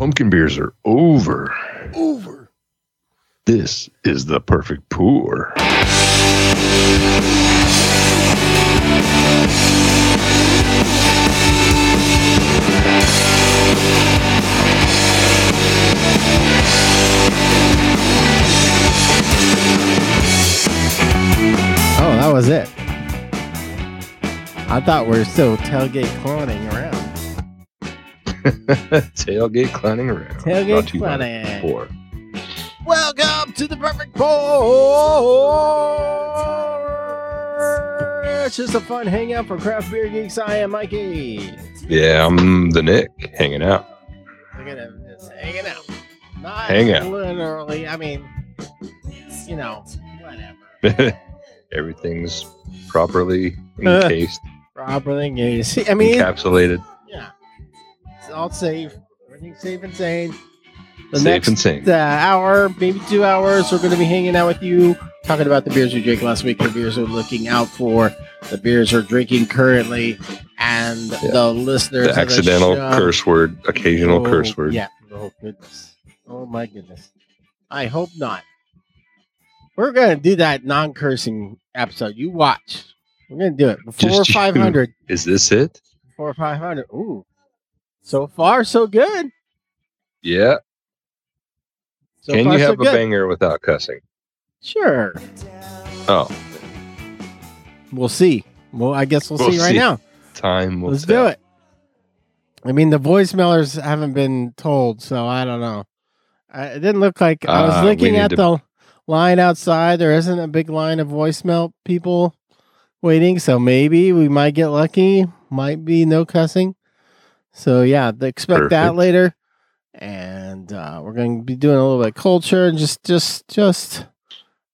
Pumpkin beers are over. Over. This is the perfect pour. Oh, that was it. I thought we are still tailgate cloning around. Tailgate clowning around. Tailgate Brought to you by clowning. Pour. Welcome to the perfect pour. It's just a fun hangout for craft beer geeks. I am Mikey. Yeah, I'm the Nick hanging out. Look at him just hanging out. Not Hang out. literally. I mean, you know, whatever. Everything's properly encased, Properly engaged. See, I mean, encapsulated, yeah, it's all safe. Everything's safe and sane. The safe next and sane. uh, hour, maybe two hours, we're going to be hanging out with you, talking about the beers we drank last week, the beers we're looking out for, the beers we're drinking currently, and Yeah. the listeners. The accidental show. curse word, occasional Oh, curse word. Yeah. Oh goodness. Oh my goodness. I hope not. We're gonna do that non-cursing episode. You watch. We're gonna do it before Just you. five hundred. Is this it? Before five hundred. Ooh. So far, so good. Yeah. So Can far, you so have a good. banger without cussing? Sure. Oh, We'll see. Well, I guess we'll, We'll see right see. now. time will Let's tell. do it. I mean, the voicemailers haven't been told, so I don't know. I, it didn't look like I was Uh, looking at to- the line outside. There isn't a big line of voicemail people waiting, so maybe we might get lucky. Might be no cussing. So yeah, expect that later. And uh, we're going to be doing a little bit of culture and just, just, just,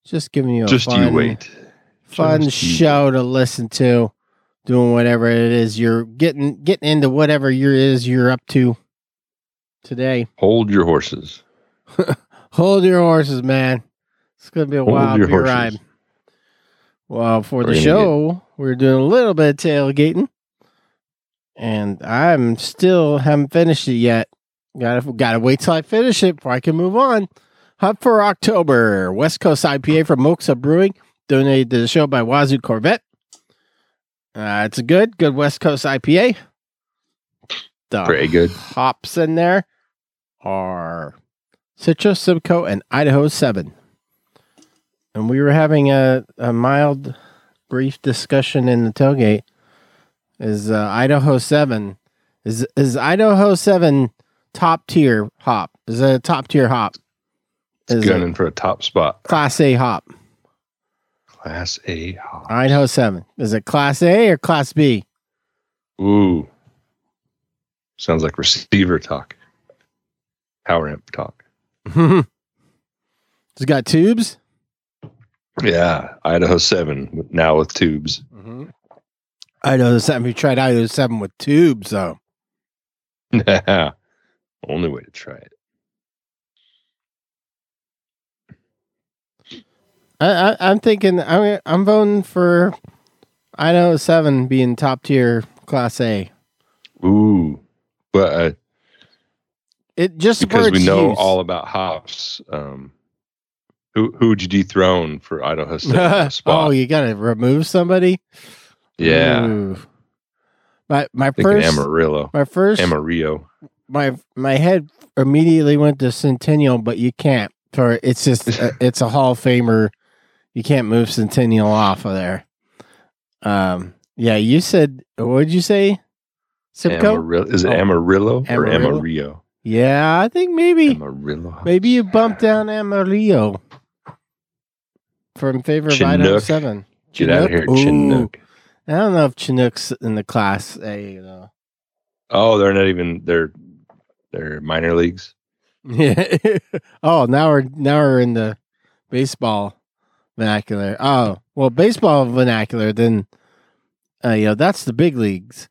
just giving you a Just fun, you wait. fun Just show to listen to doing whatever it is you're getting getting into whatever you're is you're up to today Hold your horses. hold your horses man it's gonna be a Hold wild beer horses. ride well for We're the show we're doing a little bit of tailgating and i'm still haven't finished it yet gotta gotta wait till i finish it before i can move on Hub for October, West Coast IPA from Moksa Brewing, donated to the show by Wazoo Corvette. Uh, it's a good, good West Coast IPA. The Pretty good. hops in there are Citra, Simcoe, and Idaho 7. And we were having a, a mild, brief discussion in the tailgate. Is uh, Idaho 7, is, is Idaho 7 top tier hop? Is it a top tier hop? Is it Gunning for a top spot. Class A hop? Class A hop. Idaho 7. Is it Class A or Class B? Ooh. Sounds like receiver talk. Power amp talk. it's got tubes. Yeah. Idaho 7 now with tubes. Idaho 7. We tried Idaho 7 with tubes, though. Only way to try it. I, I, I'm thinking, I'm, I'm voting for Idaho 7 being top tier Class A. Ooh. But uh, It just because we know all about hops, um, who who would you dethrone for Idaho 7 oh, you got to remove somebody? Yeah. Ooh. My, my first, Amarillo. my first, Amarillo. my my head immediately went to Centennial, but you can't. For it's just uh, it's a Hall of Famer. You can't move Centennial off of there. Um, yeah, you said what did you say? Amarillo. Is it Oh. Amarillo, or Amarillo? Amarillo? Yeah, I think maybe Amarillo. maybe you bumped down Amarillo from favor of Idaho Chinook. Seven. Get out of here, Ooh. Chinook. I don't know if Chinook's in the class A though. Oh, they're not even they're they're minor leagues. Yeah. oh, now we're now we're in the baseball vernacular. Oh, well, baseball vernacular. Then, uh, you know, that's the big leagues.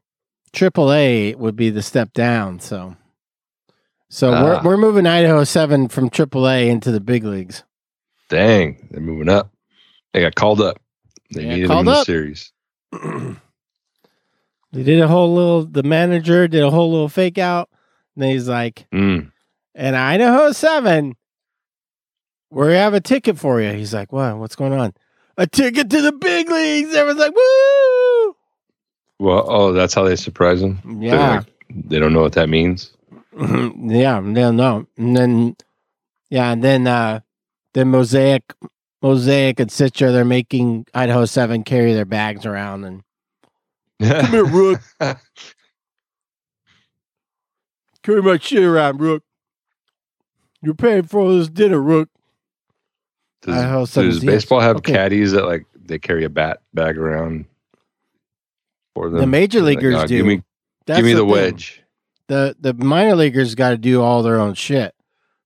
Triple A would be the step down. So, so Ah. we're we're moving Idaho Seven from Triple A into the big leagues. Dang, they're moving up. They got called up. They needed them in the up. series. they did a whole little. The manager did a whole little fake out. And he's like, Mm. And Idaho 7, we have a ticket for you. He's like, what? What's going on? A ticket to the big leagues. Everyone's like, woo! Well, oh, that's how they surprise them. Yeah. like- they don't know what that means. yeah, they'll know. And then, yeah, and then, uh, then Mosaic, Mosaic and Citra, they're making Idaho 7 carry their bags around and come here, Rook. Carry my shit around, Rook. You're paying for this dinner, Rook. Does, Idaho does baseball have Okay. caddies that like they carry a bat bag around for them? The major Like, leaguers "Oh, do. Give me, That's give me the, thing. wedge. The the minor leaguers got to do all their own shit,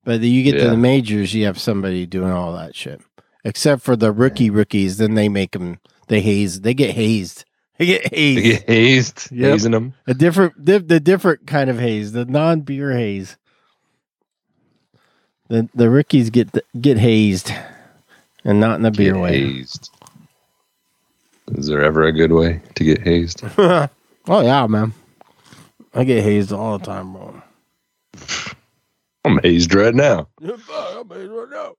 but then you get to the majors, you have somebody doing all that shit. Except for the rookie rookies, then they make them. They haze. They get hazed. They get hazed. They get hazed, Yep. hazing them. a different, di- the different kind of haze, the non beer haze. The the rookies get get hazed, and not in the beer Get way. hazed. Is there ever a good way to get hazed? oh yeah, man. I get hazed all the time, bro. I'm hazed right now. I'm hazed right now.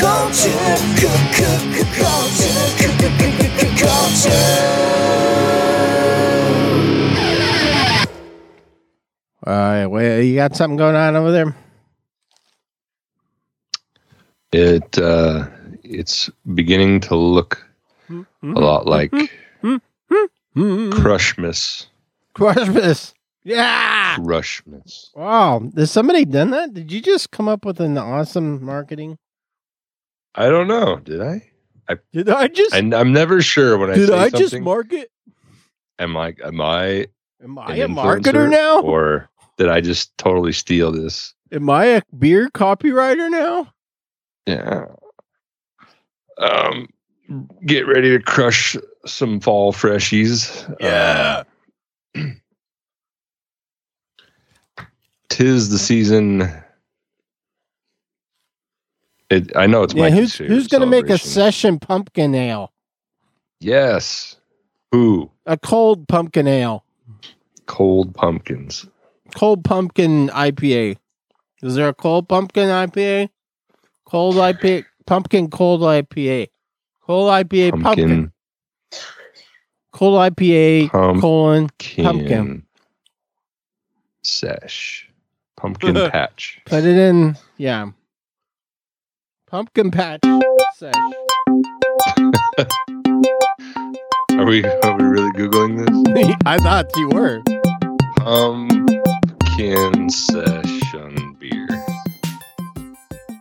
Culture, cu- cu- cu- culture, cu- cu- cu- cu- cu- culture. All right, wait, you got something going on over there? It uh, it's beginning to look a lot like hmm, hmm, hmm, Mm-hmm. Crushmas. Christmas. Yeah. Crushmas. Wow. Has somebody done that? Did you just come up with an awesome marketing? I don't know. Did I? I Did I just? I I'm never sure when I did say I just market? am I am I Am I an a marketer now? or did I just totally steal this? Am I a beer copywriter now? Yeah. Um, get ready to crush some fall freshies. Yeah. Uh, tis the season. It, I know it's yeah. Mikey's Who's who's gonna make a session pumpkin ale? Yes. Who? A cold pumpkin ale. Cold pumpkins. Cold pumpkin IPA. Is there a cold pumpkin IPA? Cold IPA. Pumpkin cold IPA. Cold IPA pumpkin. Pumpkin. Cold IPA Pumpkin. colon pumpkin. Sesh. Pumpkin patch. Put it in. Yeah. Pumpkin patch sesh. Are we are we really googling this? I thought you were. Pumpkin session beer.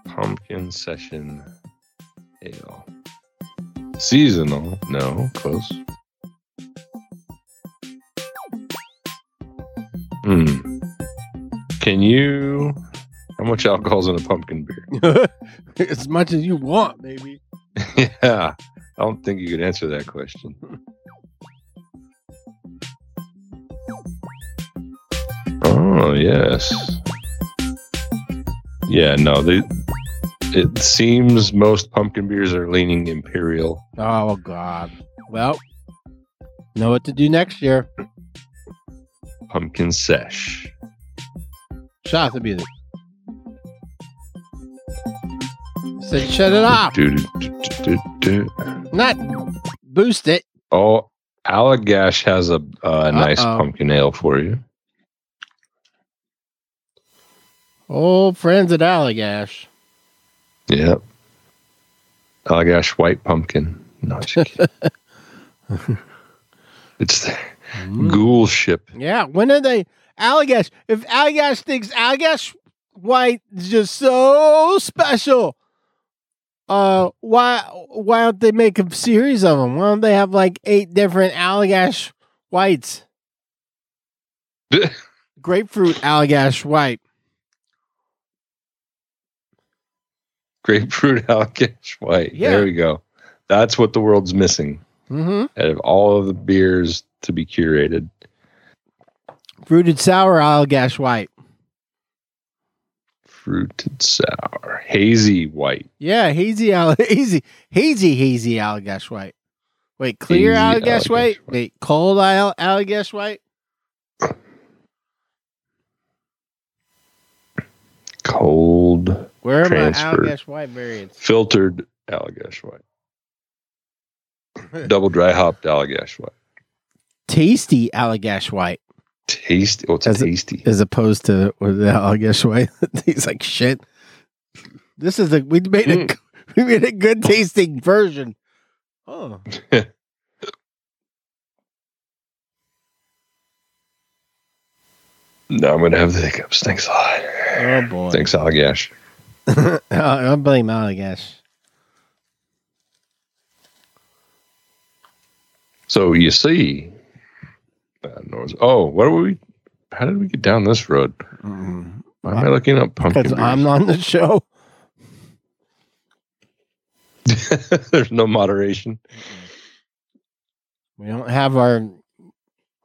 Pumpkin session ale. Seasonal. No, close. Hmm. Can you how much alcohol's in a pumpkin beer? as much as you want, maybe. yeah. I don't think you could answer that question. Oh yes. Yeah, no, they it seems most pumpkin beers are leaning imperial. Oh God. Well, know what to do next year. Pumpkin sesh. Shot the music. Said shut it off. Not boost it. Oh, Allagash has a, a nice Uh-oh. pumpkin ale for you. Old friends at Allagash. Yep. Allagash white pumpkin. No, it's the mm. Ghoulschip. Yeah, when are they Allagash? If Allagash thinks Allagash White is just so special, uh, why why don't they make a series of them? Why don't they have like eight different Allagash Whites? Grapefruit Allagash White. Grapefruit Allagash white. Yeah. There we go. That's what the world's missing. Mm-hmm. Out of all of the beers to be curated, Fruited sour, I'll white. Fruited sour, hazy white. Yeah, hazy, al- hazy, hazy, hazy allagash white. Wait, clear hazy allagash white? white? Wait, cold al- allagash white? Cold. Where are my allagash white variants? Filtered allagash white. Double dry hopped allagash white. Tasty allagash white. Tasty. Oh, it's As tasty. as opposed to the Allagash White. Tastes like shit. This is a we made a mm. we made a good tasting version. Oh, no, I'm gonna have the hiccups. Thanks a lot. oh boy. Thanks, Allagash. I'll blame Allagash. So you see, bad noise. Oh, what are we? How did we get down this road? Mm, Why am I looking up pumpkin? Because beers? I'm on the show. There's no moderation. We don't have our.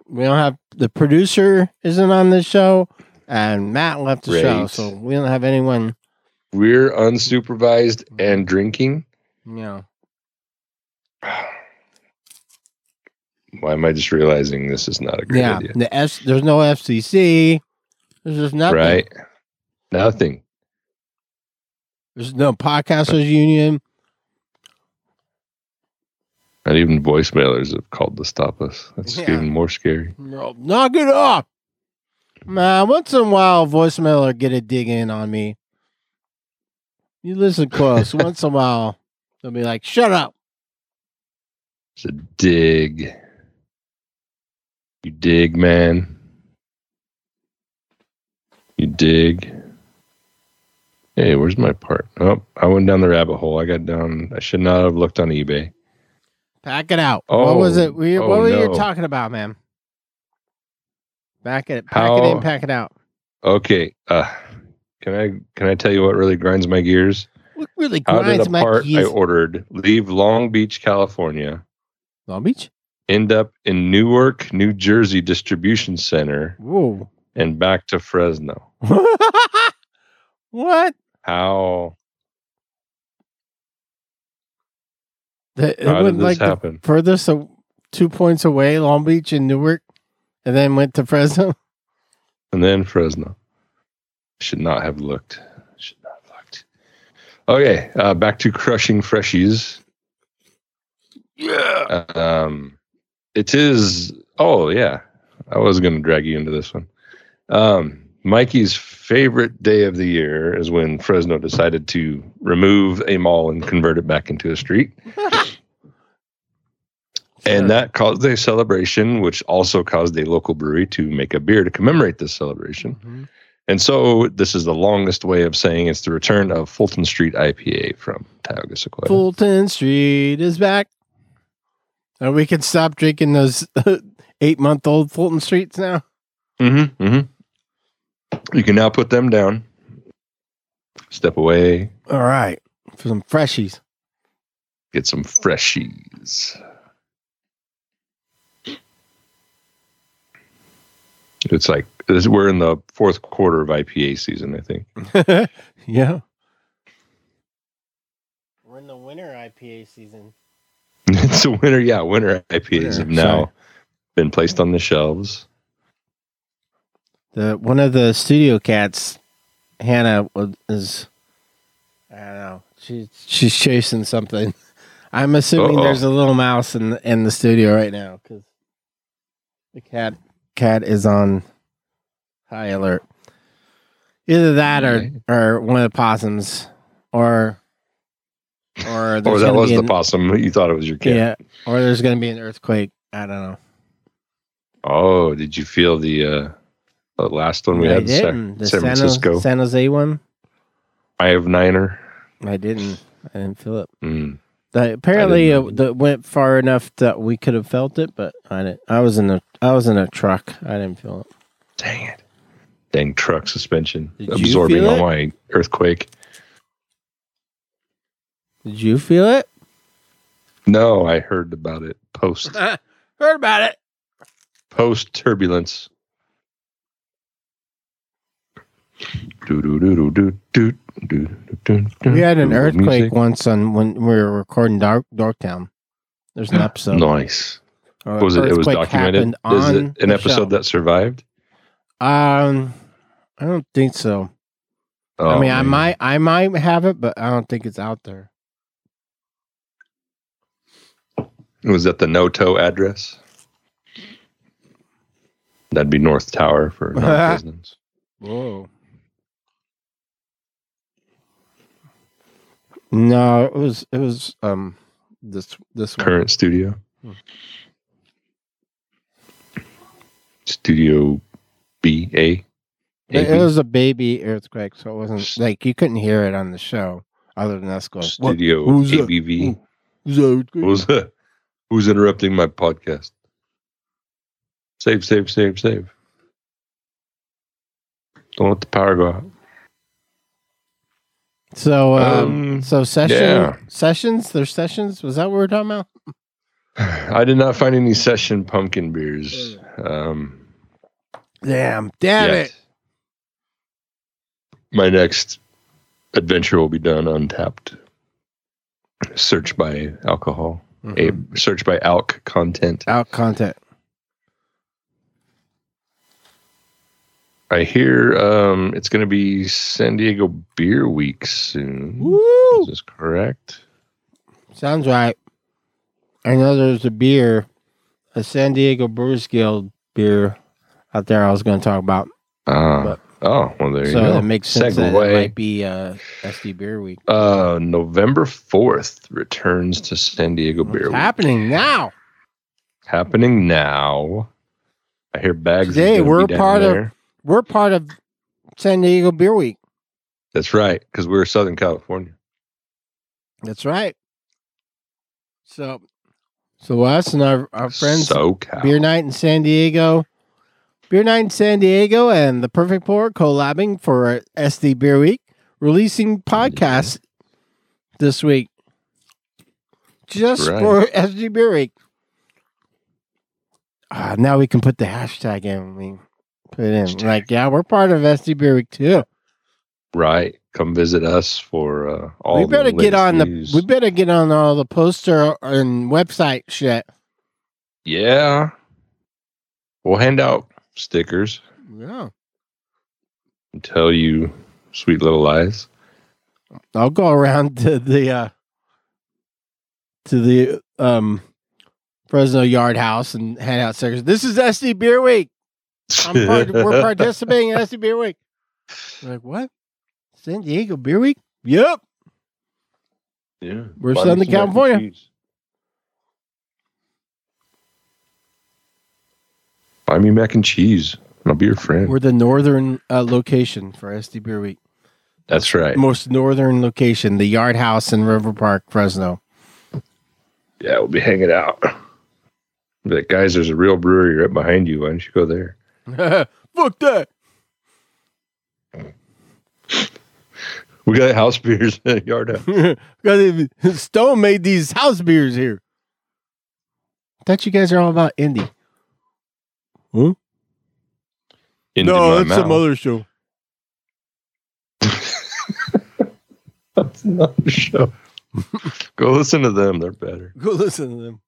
We don't have the producer isn't on the show, and Matt left the show, so we don't have anyone. We're unsupervised and drinking. You know, Why am I just realizing this is not a great yeah. idea? The S. There's no FCC. There's just nothing. Right? Nothing. There's no podcasters union. Not even voicemailers have called to stop us. That's Yeah. even more scary. No, knock it off. Man, once in a while, voicemail will get a dig in on me. You listen close. once in a while, they'll be like, "Shut up." It's a dig. You dig, man. You dig. Hey, where's my part? Oh, I went down the rabbit hole. I got down. I should not have looked on eBay. Pack it out. what was Oh, it? We, oh, what were you talking about, man? Pack it. Pack it How- in. Pack it out. Okay. Uh, can I can I tell you what really grinds my gears? What really grinds How did a my part I ordered leave Long Beach, California, Long Beach. End up in Newark, New Jersey distribution center, Whoa. and back to Fresno? what? How The, it how did went this like the happen? furthest so two points away, Long Beach and Newark, and then went to Fresno. and then Fresno. Should not have looked. Should not have looked. Okay, uh, back to crushing freshies. Yeah. Um, it is. Oh yeah, I was going to drag you into this one. Um, Mikey's favorite day of the year is when Fresno decided to remove a mall and convert it back into a street. And that caused a celebration, which also caused a local brewery to make a beer to commemorate this celebration. Mhm. And so this is the longest way of saying it's the return of Fulton Street IPA from Tioga Sequoia. Fulton Street is back. And we can stop drinking those eight month old Fulton Streets now. Mm-hmm, mm-hmm. You can now put them down. Step away, All right. For some freshies. get some freshies. It's like this, we're in the fourth quarter of IPA season, I think. yeah. We're in the winter IPA season. it's a winter, yeah, winter IPAs Winter, have now sorry. been placed on the shelves. The one of the studio cats, Hannah, is I don't know. She's she's chasing something. I'm assuming Uh-oh. there's a little mouse in in the studio right now because the cat cat is on high alert. Either that or or one of the possums or or Or that was the an- possum. You thought it was your cat. yeah or there's gonna be an earthquake. I don't know. Oh, did you feel the uh the last one we I had, didn't. The San San, Francisco? San Jose one. I have Niner. I didn't. I didn't feel it. Mm. The, apparently, it, the, went far enough that we could have felt it, but I didn't. I was in a I was in a truck. I didn't feel it. Dang it. Dang truck suspension Did absorbing all my earthquake. Did you feel it? No, I heard about it post. heard about it. Post turbulence. We had an earthquake music. once on when we were recording Dark Town. There's an episode. Nice. Uh, was it? It was documented. Is it an episode show. that survived? Um, I don't think so. Oh, I mean, oh, man. I might, I might have it, but I don't think it's out there. Was that the Noto address? That'd be North Tower for non-residents. Whoa. No, it was it was um this this one. Current studio. Hmm. Studio B A. It, it was a baby earthquake, so it wasn't like you couldn't hear it on the show other than us going. Studio Who's that? ABV. Who's that earthquake?" Who's that? Who's interrupting my podcast? Save, save, save, save. Don't let the power go out. So um, Um, so session yeah. sessions. There's sessions. Was that what we were talking about? I did not find any session pumpkin beers. Um, Damn, damn yet. it! My next adventure will be done Untappd. Search by alcohol. Mhm. A search by alc content. Out content. I hear um, it's going to be San Diego Beer Week soon. Woo! Is this correct? Sounds right. I know there's a beer, a San Diego Brewers Guild beer out there. I was going to talk about, Ah. But- oh, well, there so you go. So it makes sense that it might be uh, SD Beer Week. Uh, November 4th returns to San Diego Beer It's Week. happening now. Happening now. I hear bags. is Today, gonna be we're part of- We're part of San Diego Beer Week. That's right, because we're Southern California. That's right. So, so us and our, our friends SoCal. Beer Night in San Diego. Beer Night in San Diego and the Perfect Pour collabing for SD Beer Week, releasing podcasts this week. Just right. for SD Beer Week. Ah, now we can put the hashtag in. We put it in. Hashtag. Like, yeah, we're part of SD Beer Week too. Right. Come visit us for uh, all. we the better get on the we better get on all the poster and website shit. Yeah. We'll hand out stickers Yeah. and tell you sweet little lies. I'll go around to the uh to the um Fresno Yard House and hand out stickers. This is SD Beer Week. I'm part, we're participating in SD Beer Week. They're like, what? San Diego Beer Week? Yep. Yeah. We're Southern some mac and California. cheese. Buy me mac and cheese, and I'll be your friend. We're the northern uh, location for SD Beer Week. That's right. Most northern location, the Yard House in River Park, Fresno. Yeah, we'll be hanging out. Like, guys, there's a real brewery right behind you. Why don't you go there? Fuck that. We got house beers at the Yard House. Stone made these house beers here. thought you guys are all about indie. Into no, my that's some other show. That's another show. Go listen to them. They're better. Go listen to them.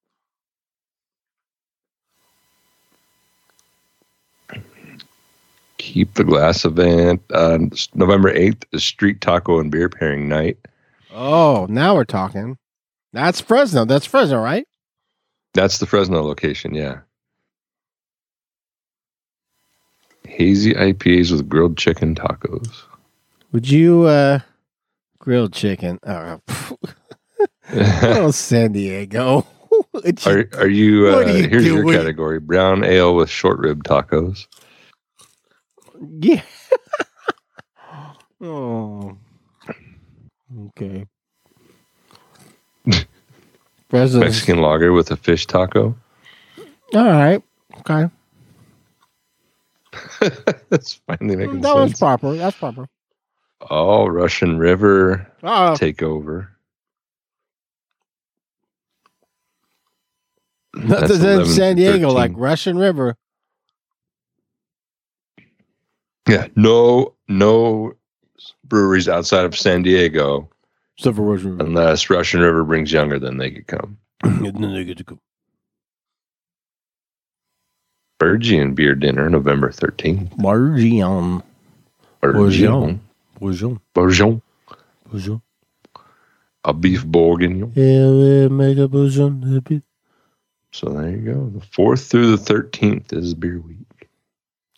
Keep the Glass event. Uh, November 8th is Street Taco and Beer Pairing Night. Oh, now we're talking. That's Fresno. That's Fresno, right? That's the Fresno location, yeah. Hazy IPAs with grilled chicken tacos. Would you uh grilled chicken? Oh, oh San Diego. You- are are you? Uh, you here's your category: brown ale with short rib tacos. yeah. oh. Okay. Mexican lager with a fish taco. All right. Okay. That's finally mm, making That was proper. That's proper. Oh, Russian River Oh, takeover. That's 11 San Diego, 13. like Russian River. Yeah, no, no breweries outside of San Diego, Except for Russian River. unless Russian River brings younger, then they could come. Then they get to go. Bergian beer dinner, November thirteenth. Margion. Bergian. Bonjour. Bourgeon, Bonjour. a beef bourguignon. Yeah, we make a bonjour. So there you go. The fourth through the thirteenth is beer week.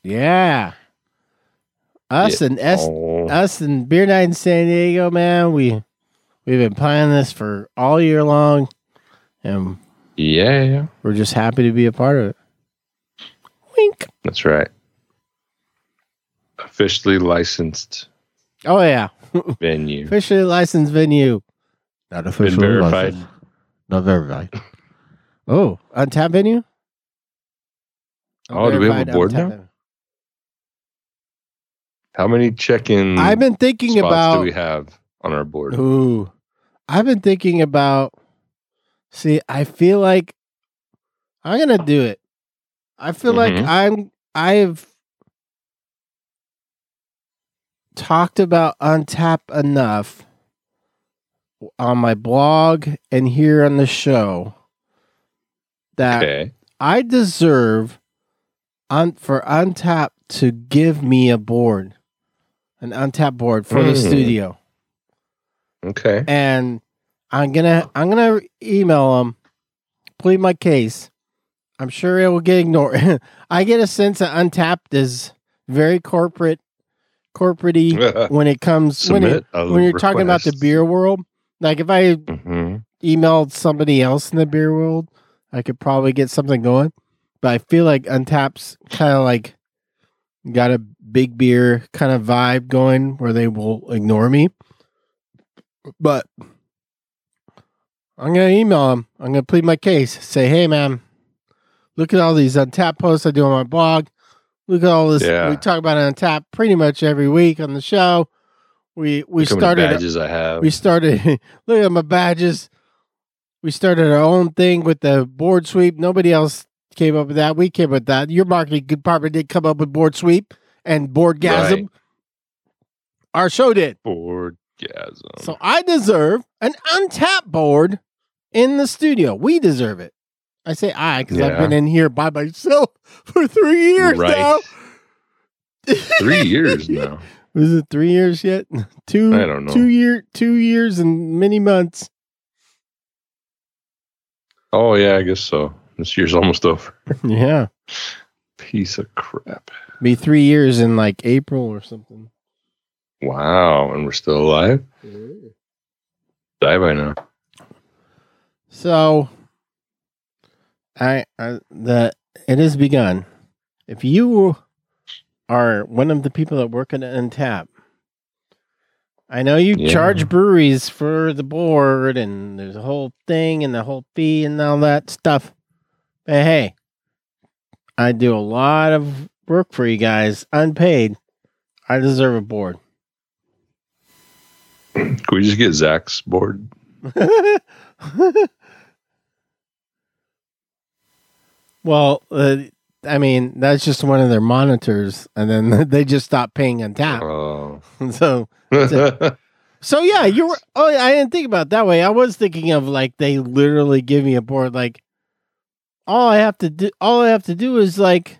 Yeah. Us and S Oh, us and Beer Night in San Diego, man, we we've been planning this for all year long and yeah, we're just happy to be a part of it. Wink. that's right. Officially licensed Oh yeah. venue. Officially licensed venue. Not Been officially verified. licensed. Not verified. oh, Untappd venue? Oh, do we have a board now? venue. How many check-in I've been thinking spots about do we have on our board? Ooh. I've been thinking about see, I feel like I'm gonna do it. I feel like Mhm. I'm I've talked about Untap enough on my blog and here on the show that Okay. I deserve un- for Untap to give me a board, an Untap board for the Mm. studio Okay. and I'm gonna I'm gonna email them, plead my case. I'm sure it will get ignored. I get a sense that Untappd is very corporate, corporatey when it comes when it, when you're talking about the beer world. Like if I Mhm. emailed somebody else in the beer world, I could probably get something going. But I feel like Untappd's kind of like got a big beer kind of vibe going where they will ignore me. But I'm gonna email them. I'm gonna plead my case. Say, hey, man, look at all these Untappd posts I do on my blog. Look at all this. Yeah. We talk about Untappd pretty much every week on the show. We we Look started badges I have. we started look at my badges we started our own thing with the board sweep nobody else came up with that we came up with that your marketing department did come up with board sweep and boardgasm Right. our show did Boardgasm. so i deserve an Untappd board in the studio we deserve it i say i because i've been in here by myself for three years Right. now Three years now. was it three years yet two I don't know. two year two years and many months Oh yeah, I guess so. This year's almost over. yeah Piece of crap. be three years in like April or something. Wow, and we're still alive. Die by now. So, I, I the it has begun. If you are one of the people that work at Untap, I know you Yeah. charge breweries for the board and there's a whole thing and the whole fee and all that stuff. But hey, I do a lot of work for you guys unpaid. I deserve a board. Can we just get Zach's board? well, uh, I mean, that's just one of their monitors, and then they just stopped paying on tap. Oh. So, so yeah, you were. Oh, I didn't think about it that way. I was thinking of like they literally give me a board. Like all I have to do, all I have to do is like.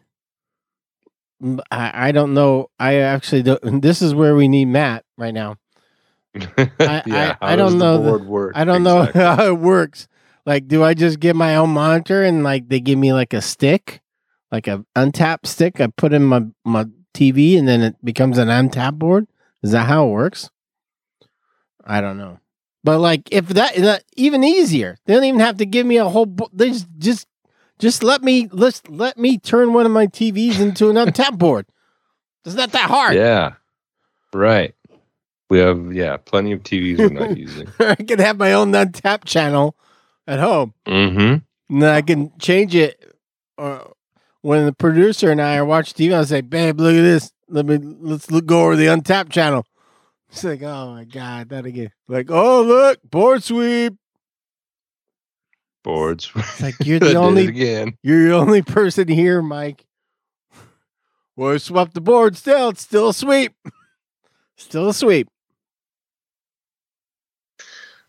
I don't know. I actually don't. This is where we need Matt right now. I- yeah, I how don't know the-? I don't exactly? know how it works. Like, do I just get my own monitor and like they give me like a stick, like a Untappd stick? I put in my my TV and then it becomes an Untappd board. Is that how it works? I don't know. But like, if that, that even easier, they don't even have to give me a whole. Bo- they just just just let me let's let me turn one of my TVs into an Untappd board. It's not that hard. Yeah. Right. We have yeah, plenty of TVs we're not using. I can have my own Untappd channel at home. Mm-hmm. And then I can change it. Uh, when the producer and I are watching TV, I say, "Babe, look at this. Let me let's look go over the Untappd channel." It's like, "Oh my god, that again!" Like, "Oh look, board sweep." Boards. It's like you're the only again. you're the only person here, Mike. Well, I swept the board. Still, it's still a sweep. Still a sweep.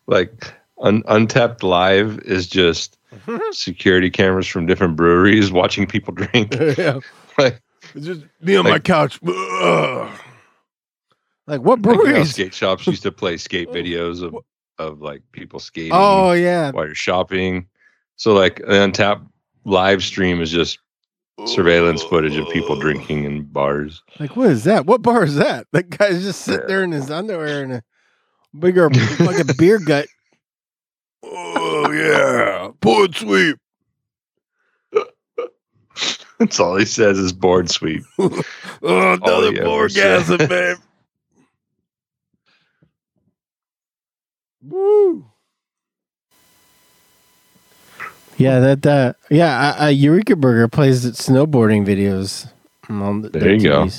Like un- Untappd live is just security cameras from different breweries watching people drink. yeah. Like, It's just me on my couch. Ugh. Like what Like, breweries? skate shops used to play skate videos of, of like people skating Oh yeah. while you're shopping. So like an Untappd live stream is just surveillance footage of people drinking in bars. Like what is that? What bar is that? That guy's just sitting there in his underwear and a bigger like a beer gut. Oh yeah, board sweep. That's all he says is board sweep. Oh, All another he ever orgasm, said. babe. Woo. Yeah, that uh, yeah, uh, uh, Eureka Burger plays snowboarding videos on the, There you go.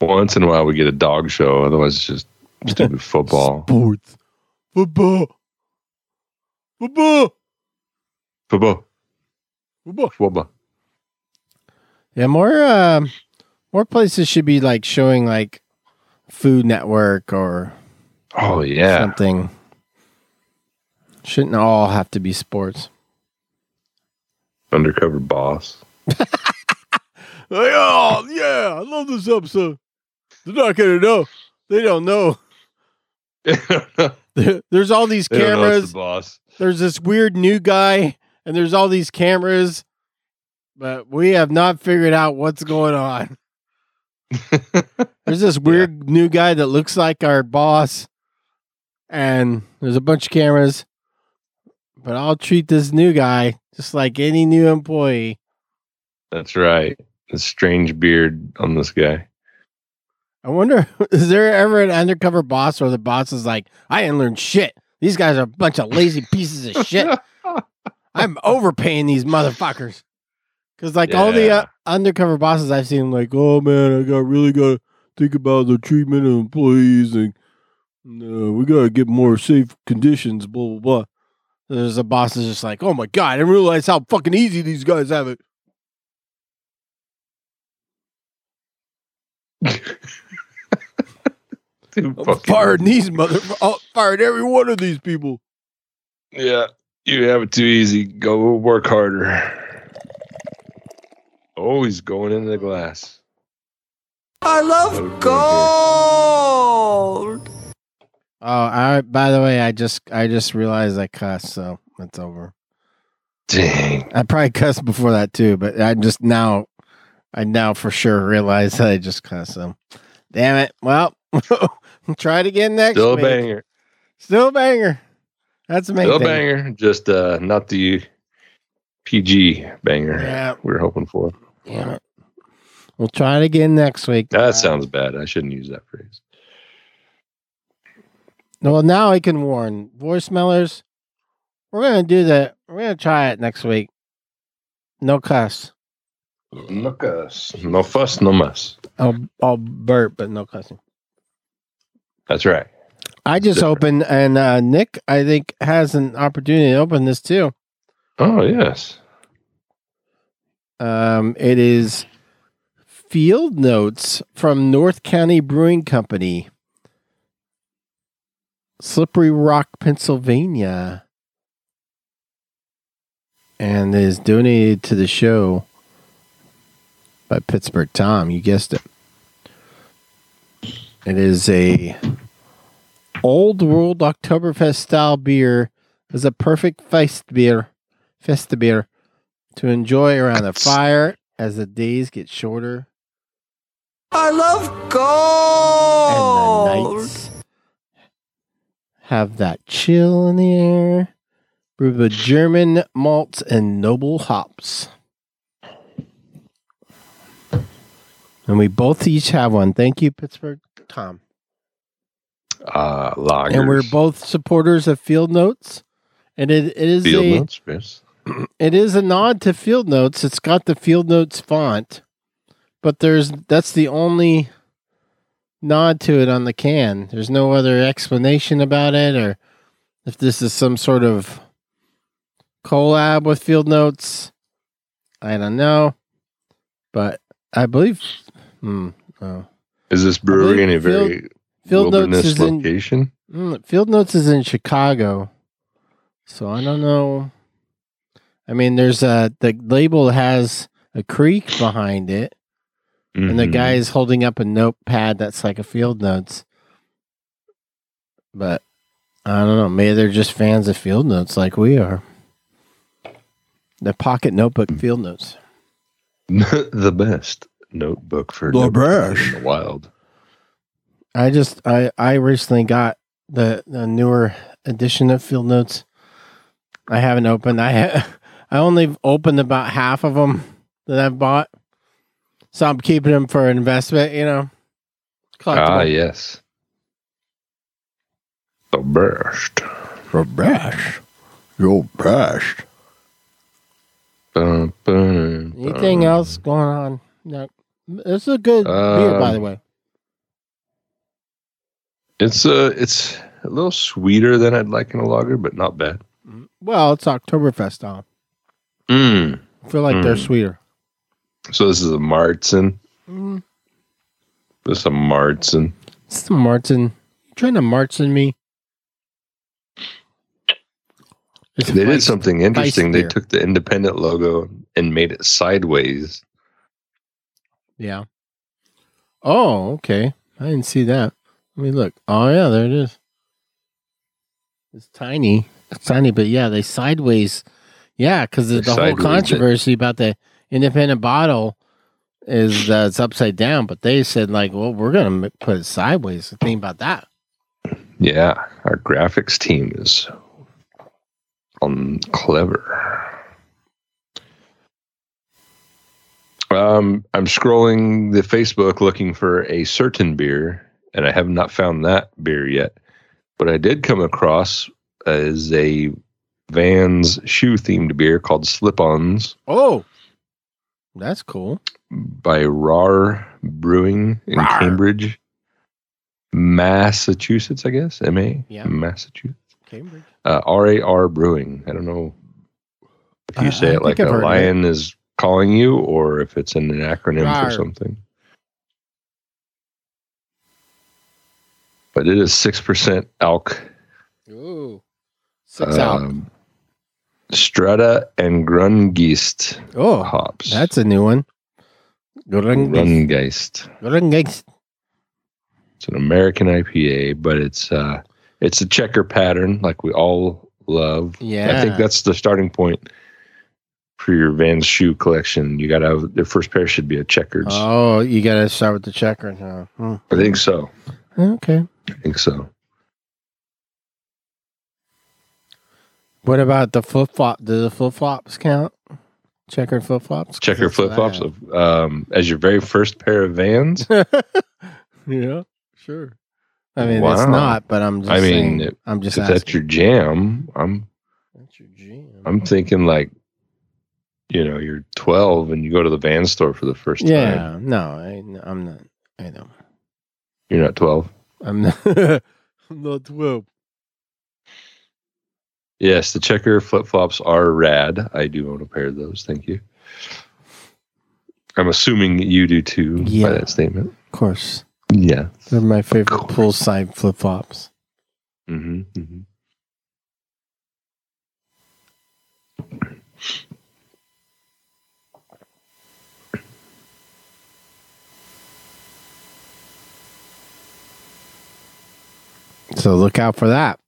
Once in a while we get a dog show, otherwise it's just stupid football. Sports, football, football, Football. football. Football. Yeah, more um more places should be like showing like Food Network or Oh yeah. something. Shouldn't all have to be sports. Undercover boss. like, oh yeah, I love this episode. They're not gonna know. They don't know. There's all these don't know it's cameras. the. There's this weird new guy, and there's all these cameras, but we have not figured out what's going on. There's this weird new guy that looks like our boss, and there's a bunch of cameras. But I'll treat this new guy just like any new employee. That's right. The strange beard on this guy. I wonder, is there ever an undercover boss where the boss is like, I didn't learn shit. These guys are a bunch of lazy pieces of shit. I'm overpaying these motherfuckers. Because like all the uh, undercover bosses I've seen, like, oh man, I got really got to think about the treatment of employees, and uh, we got to get more safe conditions. Blah blah blah. And There's a boss that's just like, oh my god, I didn't realize how fucking easy these guys have it. Dude, I'm fucking- firing these mother, oh, fired every one of these people. Yeah, you have it too easy. Go work harder. Oh, he's going into the glass. I What are we love doing gold. Oh, I by the way, I just I just realized I cussed, so it's over. Dang. I probably cussed before that too, but I just now I now for sure realize that I just cussed. So damn it. Well, try it again next week. Still a week. banger. Still a banger. That's the main Still a thing. banger. Just uh not the PG banger Yeah, we were hoping for. damn it. We'll try it again next week. That Uh, sounds bad. I shouldn't use that phrase. well now I can warn voicemailers. We're gonna do that. We're gonna try it next week. No cuss. No cuss. No fuss, no muss. I'll I'll burp, but no cussing. That's right. I just Different. opened, and uh, Nick, I think, has an opportunity to open this too. Oh yes. Um, it is field notes from North County Brewing Company, Slippery Rock, Pennsylvania, and is donated to the show by Pittsburgh Tom. You guessed it. It is a old world Oktoberfest style beer. Is a perfect fest beer, festa beer to enjoy around the fire as the days get shorter I love gold. and the nights have that chill in the air. Brewed with German malts and noble hops. And we both each have one. Thank you, Pittsburgh Tom. Uh lagers. And we're both supporters of Field Notes. And it, it is field a notes, yes. it is a nod to Field Notes. It's got the Field Notes font, but there's that's the only nod to it on the can. There's no other explanation about it, or if this is some sort of collab with Field Notes. I don't know, but I believe. Hmm, oh. Is this brewery in a Field- very Field Notes wilderness is in location? Mm, Field Notes is in Chicago, so I don't know. I mean, there's a the label has a creek behind it, and the Mhm. guy is holding up a notepad that's like a field notes. But I don't know. Maybe they're just fans of field notes like we are. The pocket notebook field notes. the best notebook for The best. in the wild. I just I I recently got the the newer edition of Field Notes. I haven't opened. I ha- I only opened about half of them that I've bought, so I'm keeping them for investment. You know, Ah, collectible. yes. The best. For best, your best. Bum, bum, Anything else going on? No, it's a good beer, by Um, the way. It's a it's a little sweeter than I'd like in a lager, but not bad. Well, it's Oktoberfest time. Mm. I feel like they're Mm. sweeter. So this is a Märzen. Mm, This is a Märzen. it's the Martin. You trying to Martin me? It's They did something interesting. They took the independent logo and made it sideways. Yeah. Oh, okay. I didn't see that. Let me look. Oh yeah, there it is. It's tiny. It's tiny, but yeah, they sideways. Yeah, because the whole controversy about the independent bottle is that it's upside down, but they said like, well, we're gonna put it sideways. Think about that. Yeah, our graphics team is um clever. Um, I'm scrolling the Facebook looking for a certain beer, and I have not found that beer yet. But I did come across is a Vans shoe themed beer called Slip Ons Oh, that's cool. by RAR Brewing in Rar. Cambridge, Massachusetts, I guess. M A. Yeah. Massachusetts. Cambridge. Uh, R A R Brewing. I don't know if you I- say I it like a heard of it. lion is calling you, or if it's an acronym Rar. for something. But it is six percent alk. Ooh, six out. Um, Strata and Grungeist Oh, hops. that's a new one. Grungeist. Grungeist. Grungeist. It's an American IPA, but it's uh it's a checker pattern like we all love. Yeah. I think that's the starting point for your Vans shoe collection. You gotta have the first pair should be a checkers. Oh, you got to start with the checker now. Hmm. I think so. Okay. I think so. What about the flip flop? Do the flip flops count? Checkered flip flops? Checker flip flops um as your very first pair of Vans. yeah, sure. I mean, it's not, but I'm just. I mean, saying, if- I'm just if asking. that's your jam, I'm That's your jam. I'm thinking like you know, you're 12 and you go to the van store for the first time. yeah, no, I, I'm not. I know. You're not 12. I'm not. I'm not twelve. Yes, the checker flip flops are rad. I do own a pair of those. Thank you. I'm assuming you do too Yeah. by that statement. Of course, Yeah. they're my favorite pool side flip flops. hmm hmm So look out for that.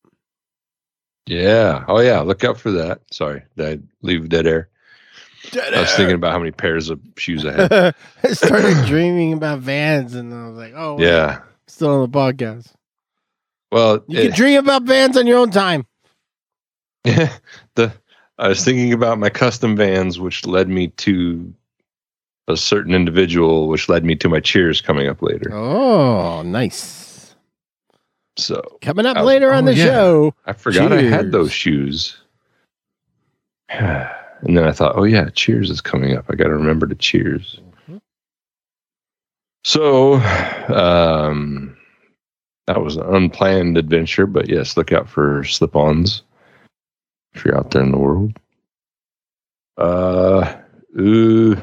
Yeah. Oh, yeah. Look out for that. Sorry. Did I leave dead air? I was thinking about how many pairs of shoes I had. I started dreaming about vans, and I was like, "Oh, yeah. still on the podcast." Well, You it- can dream about vans on your own time. Yeah. the I was thinking about my custom vans, which led me to a certain individual, which led me to my cheers coming up later. Oh, nice. So Coming up Oh, later on oh, the yeah. show. I forgot I had those shoes. And then I thought, oh yeah, Cheers is coming up. I got to remember to Cheers. Mhm. So, um, that was an unplanned adventure, but yes, look out for slip-ons if you're out there in the world. Uh, ooh.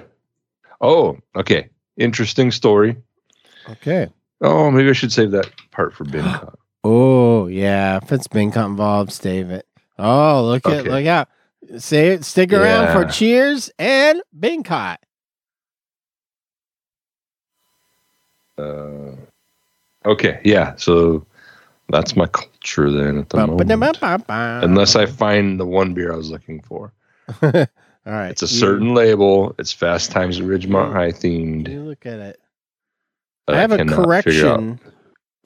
oh, okay. Interesting story. Okay. Oh, maybe I should save that part for BinCon. Oh yeah, if it's been involved, save it. Oh, look at Okay. look out. Say it. Stick around for Cheers and Bingcott. Uh, okay, yeah. So that's my culture then at the moment. Unless I find the one beer I was looking for. All right. It's a you- certain label. It's Fast Times at Ridgemont High You themed. look at it. I have a figure out correction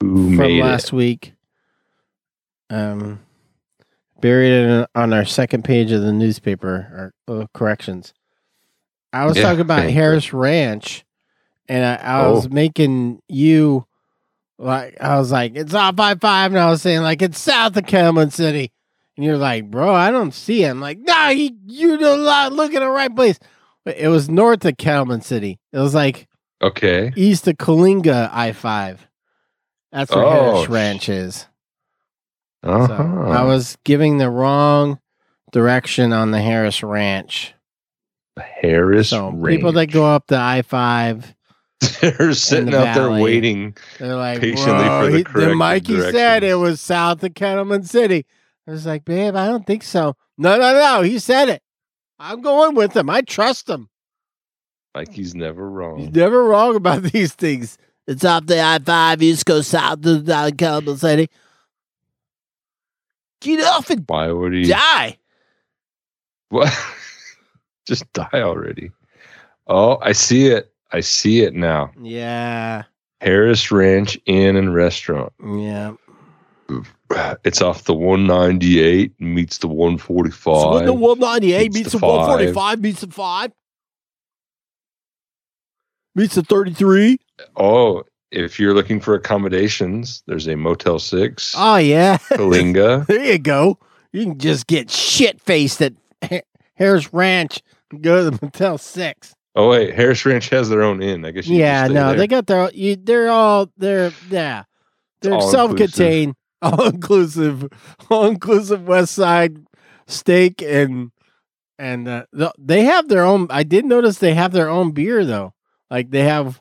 Who from last week. Um, buried in, on our second page of the newspaper. Our uh, corrections. I was Yeah, talking about thank you. Harris Ranch, and I, I was Oh. making you like I was like it's off by five, and I was saying like it's south of Kettleman City, and you're like, bro, I don't see it. I'm like, nah, you you do not look in the right place. But it was north of Kettleman City. It was like? Okay. east of Coalinga I five. That's where Oh, Harris Ranch is. Uh-huh. So I was giving the wrong direction on the Harris Ranch. Harris so Range. people that go up the I five, They're sitting the out there waiting. they're like, Patiently for the he- correct Mikey said it was south of Kettleman City. I was like, babe, I don't think so. No, no, no. He said it. I'm going with him. I trust him. Like he's never wrong. He's never wrong about these things. It's off the I five. You just go south to uh, Kettleman City. Get off and Why would he? die. What? Just die already. Oh, I see it. I see it now. Yeah. Harris Ranch Inn and Restaurant. Yeah. It's off the 198 meets the 145. So when the 198 Meets meets the the 145 meets the 5 meets the 33. oh, if you're looking for accommodations, there's a Motel 6, Oh, yeah. Coalinga. there you go. You can just get shit faced at Harris Ranch and go to the Motel 6. Oh, wait. Harris Ranch has their own inn. I guess you Yeah, no, there. they got their, you, they're all, they're, yeah. They're all self contained, all inclusive, all inclusive West Side steak and, and uh, they have their own. I did notice they have their own beer though. Like they have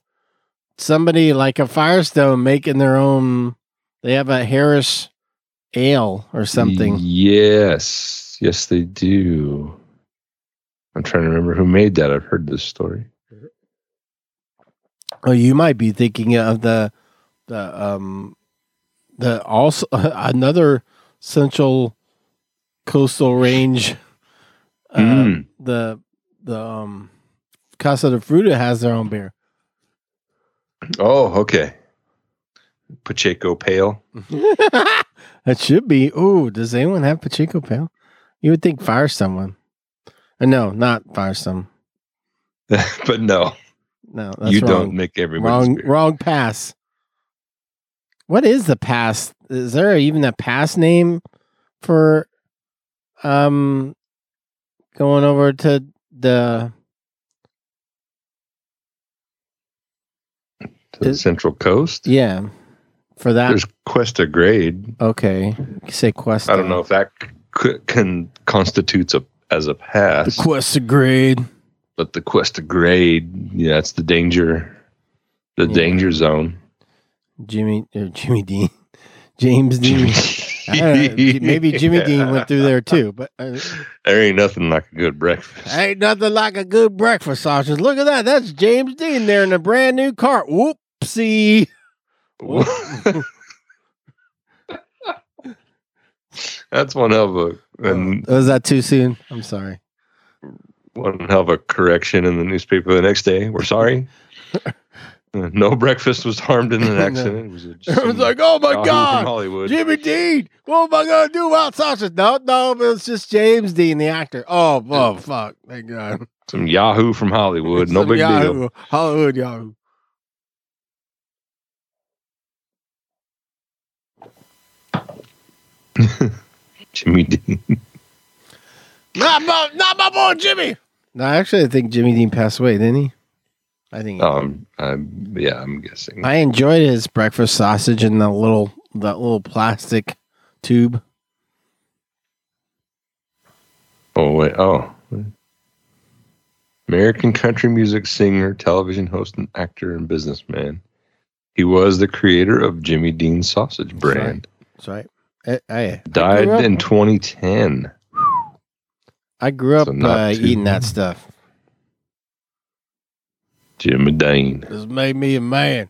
somebody like a Firestone making their own. They have a Harris ale or something. Yes. Yes, they do. I'm trying to remember who made that. I've heard this story. Oh, you might be thinking of the the um the also another central coastal range. Uh, Mm. The the um Casa de Fruta has their own beer. Oh, okay. Pacheco Pale. that should be. Ooh, does anyone have Pacheco Pale? You would think Firestone one. Uh, no, not Firestone. but no, No, that's you wrong. don't make everybody's wrong beer. wrong pass. What is the pass? Is there even a pass name for um going over to the to the Central Coast. yeah for that? There's Cuesta Grade. okay, you say Quest. I don't know if that c- can constitutes a as a the pass, Quest grade. but the Cuesta Grade, yeah, it's the danger, the Yeah. danger zone. Jimmy or Jimmy Dean, James Dean. I don't know, maybe Jimmy Dean went through there too, but uh, There ain't nothing like a good breakfast. ain't nothing like a good breakfast sausage. Look at that. That's James Dean there in a brand new car. Whoopsie. That's one hell of a and Was that too soon? I'm sorry. one hell of a correction in the newspaper the next day. We're sorry. Uh, no breakfast was harmed in an No. accident. It was, It was like, oh my God, Hollywood. Jimmy Dean. What am I going to do about sausage? No, no, it was just James Dean, the actor. Oh, oh fuck. Thank God. Some Yahoo from Hollywood. No big deal. Yahoo, Hollywood Yahoo. Jimmy Dean. Not my, not my boy Jimmy. No, actually, I think Jimmy Dean passed away, didn't he? I think. he Um, I'm, yeah, I'm guessing. I enjoyed his breakfast sausage in the little that little plastic tube. oh wait. Oh, American country music singer, television host, and actor and businessman. He was the creator of Jimmy Dean's sausage brand. That's right. I, I, Died I in 2010. I grew up So uh, eating that stuff. Jimmy Dean. This made me a man.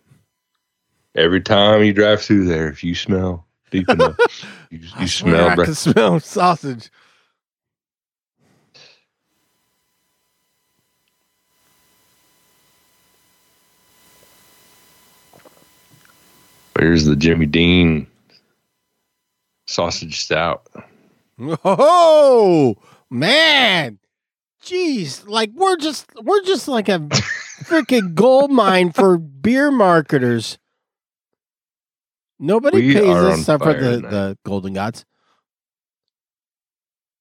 Every time you drive through there, if you smell deep enough, you, you smell. I can smell sausage. Where's the Jimmy Dean sausage stout? Oh man, jeez! Like we're just we're just like a freaking gold mine for beer marketers. Nobody We pays us except for the, tonight. the Golden Gods.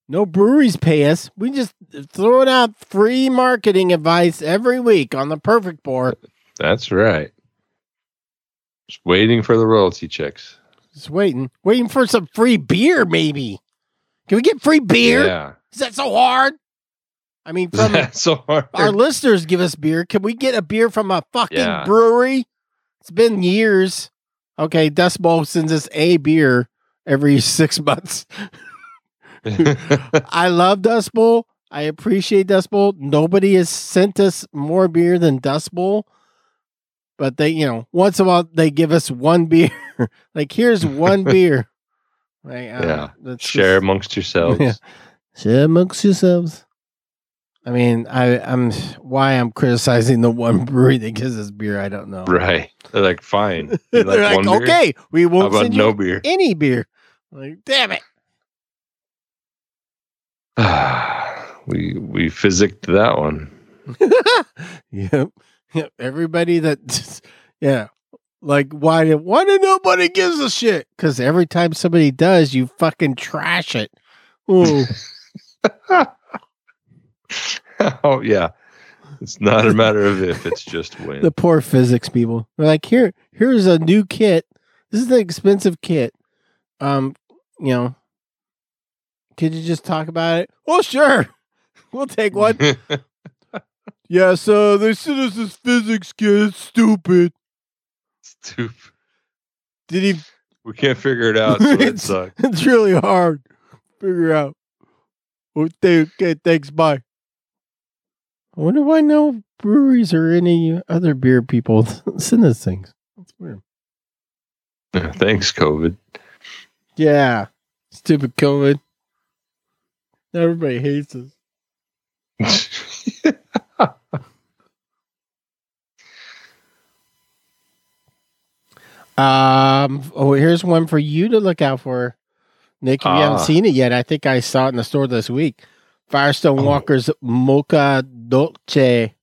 No breweries pay us. We just throwing out free marketing advice every week on the Perfect Pour. That's right. Just waiting for the royalty checks. Just waiting, waiting for some free beer. Maybe can we get free beer? Yeah. Is that so hard? I mean, from so hard. our listeners give us beer. Can we get a beer from a fucking Yeah. brewery? It's been years. Okay, Dust Bowl sends us a beer every six months. I love Dust Bowl. I appreciate Dust Bowl. Nobody has sent us more beer than Dust Bowl. But they, you know, once in a while they give us one beer. like, here's one beer. Like, uh, Yeah. Share just- amongst yourselves. Yeah. Share amongst yourselves. I mean, I, I'm why I'm criticizing the one brewery that gives us beer. I don't know. Right. They're like, fine. You They're like like, beer? okay, we won't send no you beer? any beer. Like, damn it. we we physicked that one. yep. Yep. Everybody that, yeah. Like, why did why did nobody gives a shit? Because every time somebody does, you fucking trash it. Ooh. oh yeah. It's not a matter of if, it's just when. the poor physics people. They're like, here, here's a new kit. This is an expensive kit. Um, you know, could you just talk about it? Well, sure. We'll take one. yeah, so they us this physics kit. It's stupid. Did he? We can't figure it out, so It's- sucks. It's really hard. to Figure out. Okay, thanks. Bye. I wonder why no breweries or any other beer people send us things. That's weird. Thanks, COVID. Yeah. Stupid COVID. Everybody hates us. Um. Oh, here's one for you to look out for, Nick. If you haven't Ah. seen it yet, I think I saw it in the store this week. Firestone Oh. Walker's Mocha Dolce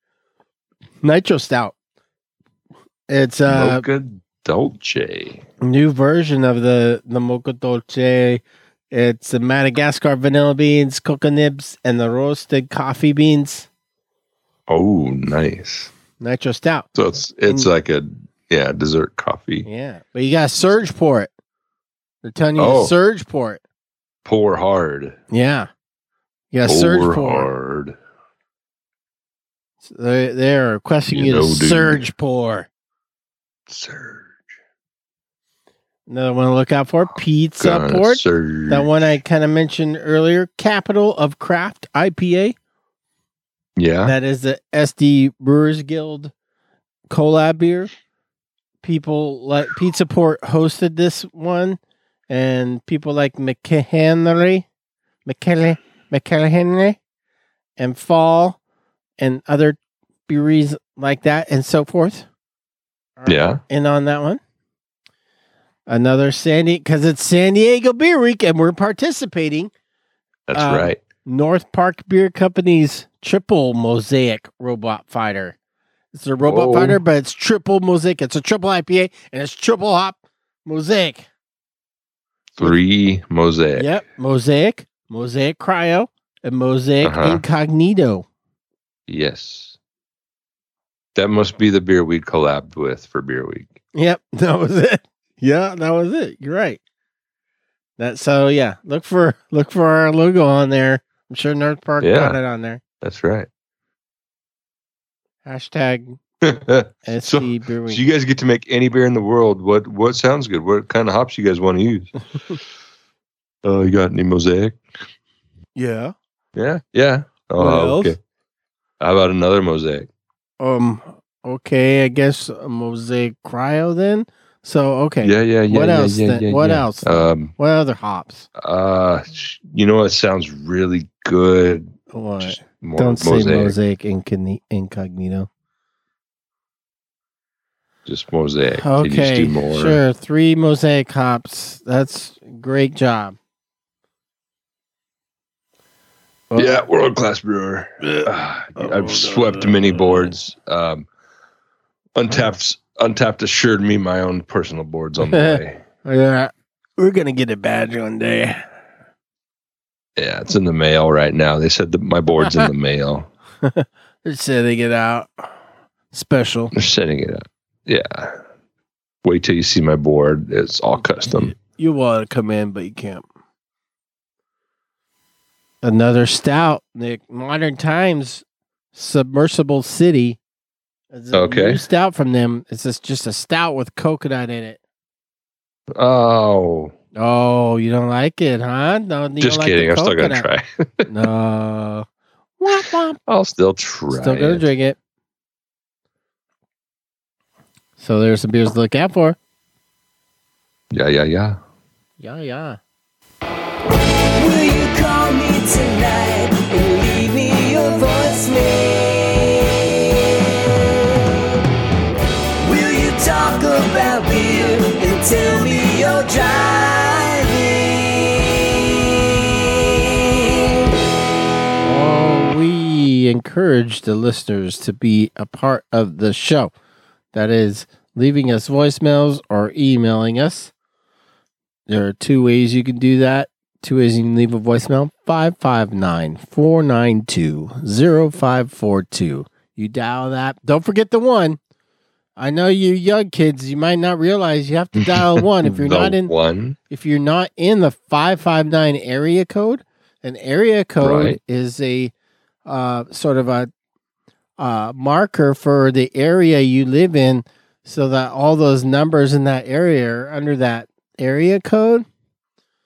Nitro Stout. It's a Mocha Dolce. new version of the the Mocha Dolce. It's the Madagascar vanilla beans, cocoa nibs, and the roasted coffee beans. Oh, nice. Nitro Stout. So it's it's Mm. like a yeah dessert coffee. Yeah, but you got to surge pour it. They're telling you Oh. to surge pour it. Pour hard. Yeah. You got to surge pour pour. hard. They they're requesting you, You to dude. surge pour. Surge. Another one to look out for: pizza Gonna port. surge. That one I kind of mentioned earlier. Capital of Craft IPA. Yeah. That is the SD Brewers Guild collab beer. People like Pizza Port hosted this one, and people like McHenry, McKelly, McHenry, and Fall, and other breweries like that, and so forth. Yeah. in on that one. Another Sandy, because it's San Diego Beer Week, and we're participating. That's Um, right. North Park Beer Company's triple mosaic robot fighter. It's a robot Whoa. fighter, but it's triple mosaic. It's a triple IPA and it's triple hop mosaic. Three mosaic. Yep. Mosaic, mosaic cryo, and mosaic Uh-huh. incognito. Yes. That must be the beer we collabed with for Beer Week. Yep. That was it. Yeah, that was it. You're right. That so yeah, look for look for our logo on there. I'm sure North Park Yeah. got it on there. That's right. Hashtag so, SD Beer so you guys get to make any beer in the world. What what sounds good? What kind of hops you guys want to use? Oh, you got any mosaic? yeah. Yeah, yeah. Oh, What else? okay. How about another mosaic? Um. Okay, I guess a mosaic cryo then. So okay. Yeah, yeah, yeah. What yeah, else Yeah, then? yeah, What yeah. else? Um, what other hops? uh, you know what sounds really good? What? More Don't say mosaic. mosaic incogni- incognito. Just mosaic. Can you just Okay, do more? sure. Three mosaic hops. That's great job. Yeah, world class brewer. Ah, I've swept many boards. Um, Untappd, Untappd assured me my own personal boards on the way. Yeah, we're gonna get a badge one day. Yeah, it's in the mail right now. They said that my board's in the mail. They're sending it out. Special. They're sending it out. Yeah. Wait till you see my board. It's all custom. You want to come in, but you can't. Another stout, Nick. Modern Times Submersible City. It's Okay. new stout from them. It's just, just a stout with coconut in it. Oh, Oh, you don't like it, huh? No, you just don't like kidding. the I'm still gonna try. No. Womp womp. I'll still try. Still gonna it. drink it. So there's some beers to look out for. Yeah, yeah, yeah. Yeah, yeah. Will you call me tonight and leave me your voicemail? Will you talk about beer and tell me you're driving? Encourage the listeners to be a part of the show. That is, leaving us voicemails or emailing us. There are two ways you can do that. Two ways you can leave a voicemail 559 492 0542. You dial that. Don't forget the one. I know you young kids, you might not realize you have to dial one if you're not in one. if you're not in the 559 area code, an area code Right. is a uh, sort of a uh, marker for the area you live in so that all those numbers in that area are under that area code.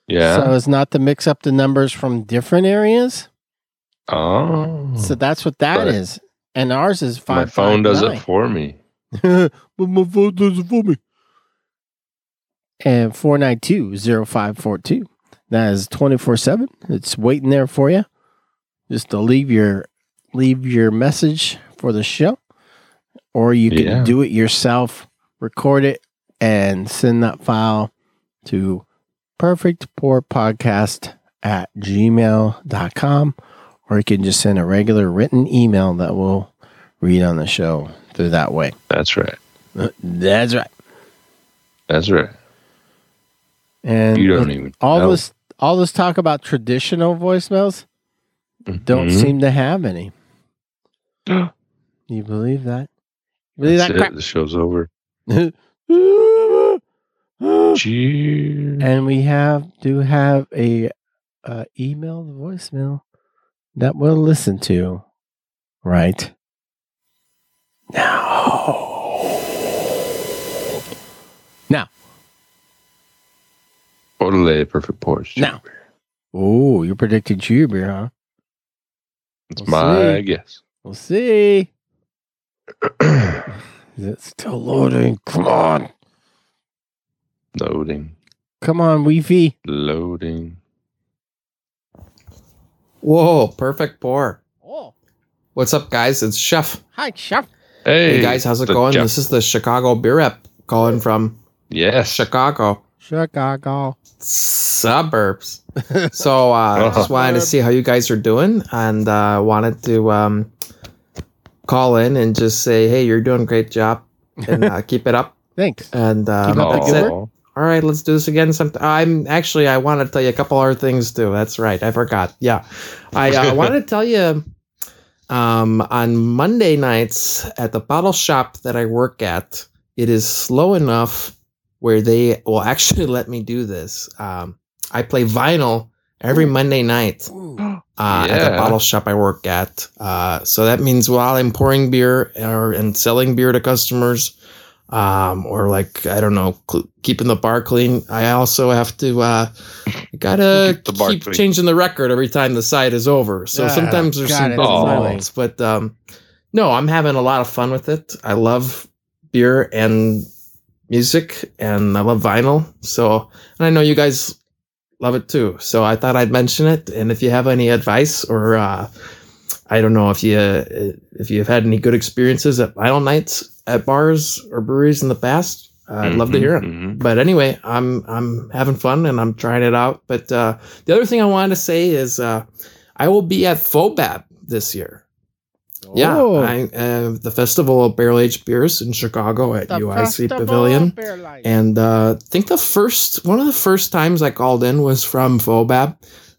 Yeah. So as not to mix up the numbers from different areas. oh. So that's what that is. And ours is five. my 559. phone does it for me. but my phone does it for me. And 492-0542. That is 24-7. It's waiting there for you. Just to leave your leave your message for the show. Or you can Yeah. do it yourself, record it, and send that file to perfectpourpodcast at gmail.com. Or you can just send a regular written email that we'll read on the show through that way. That's right. Uh, That's right. That's right. And You don't even all know. this all this talk about traditional voicemails don't Mhm. seem to have any. you believe that? You believe That's that crap? The show's over. And we have do have a uh, email voicemail that we'll listen to right now. Now, Orderly, perfect porch. Now. oh, you're predicting beer, huh? It's We'll my see. guess. We'll see. Is it still loading? Come on. loading. Come on, Wi-Fi. Loading. Whoa, perfect pour. Oh, What's up, guys? It's Chef. hi, chef. Hey, Hey, guys, how's it going? Jeff- This is the Chicago Beer Rep calling from yes. Chicago Chicago. suburbs. So uh, Uh-huh. just wanted to see how you guys are doing and uh, wanted to um, call in and just say, hey, you're doing a great job and uh, keep it up. Thanks. And uh, Keep up that's it. All right, let's do this again. Some I'm actually I want to tell you a couple other things too. That's right, I forgot. Yeah, I uh, wanted to tell you um, on Monday nights at the bottle shop that I work at. It is slow enough where they will actually let me do this. Um, I play vinyl every Monday night uh, at the bottle shop I work at. Uh, so that means while I'm pouring beer or and selling beer to customers, um, or like I don't know, cl- keeping the bar clean, I also have to uh, gotta Keep the bar keep clean. changing the record every time the side is over. So Ah, sometimes there's got some it, faults, but um, no, I'm having a lot of fun with it. I love beer and music and I love vinyl. So, and I know you guys love it too. So I thought I'd mention it. And if you have any advice or, uh, I don't know if you uh, if you've had any good experiences at vinyl nights at bars or breweries in the past, uh, I'd love to Mhm, hear it. mhm. But anyway, I'm I'm having fun and I'm trying it out. But uh, the other thing I wanted to say is uh, I will be at Fobab this year. Yeah, Oh, I, uh, the Festival of Barrel Aged Beers in Chicago at the UIC Festival Pavilion. of Beer Life. And uh, I think the first one of the first times I called in was from Fobab,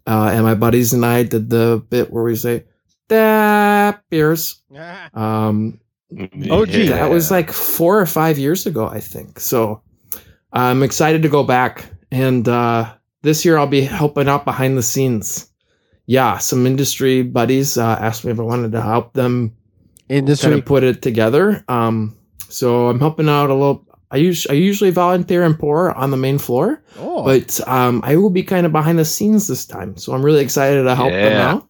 uh, and my buddies and I did the bit where we say "that beers." Um, OG. that was like four or five years ago, I think. So I'm excited to go back, and uh, this year I'll be helping out behind the scenes. Yeah, some industry buddies uh, asked me if I wanted to help them kind industry. of put it together. Um, so I'm helping out a little. I us- I usually volunteer and pour on the main floor, Oh, but um, I will be kind of behind the scenes this time. So I'm really excited to help them out,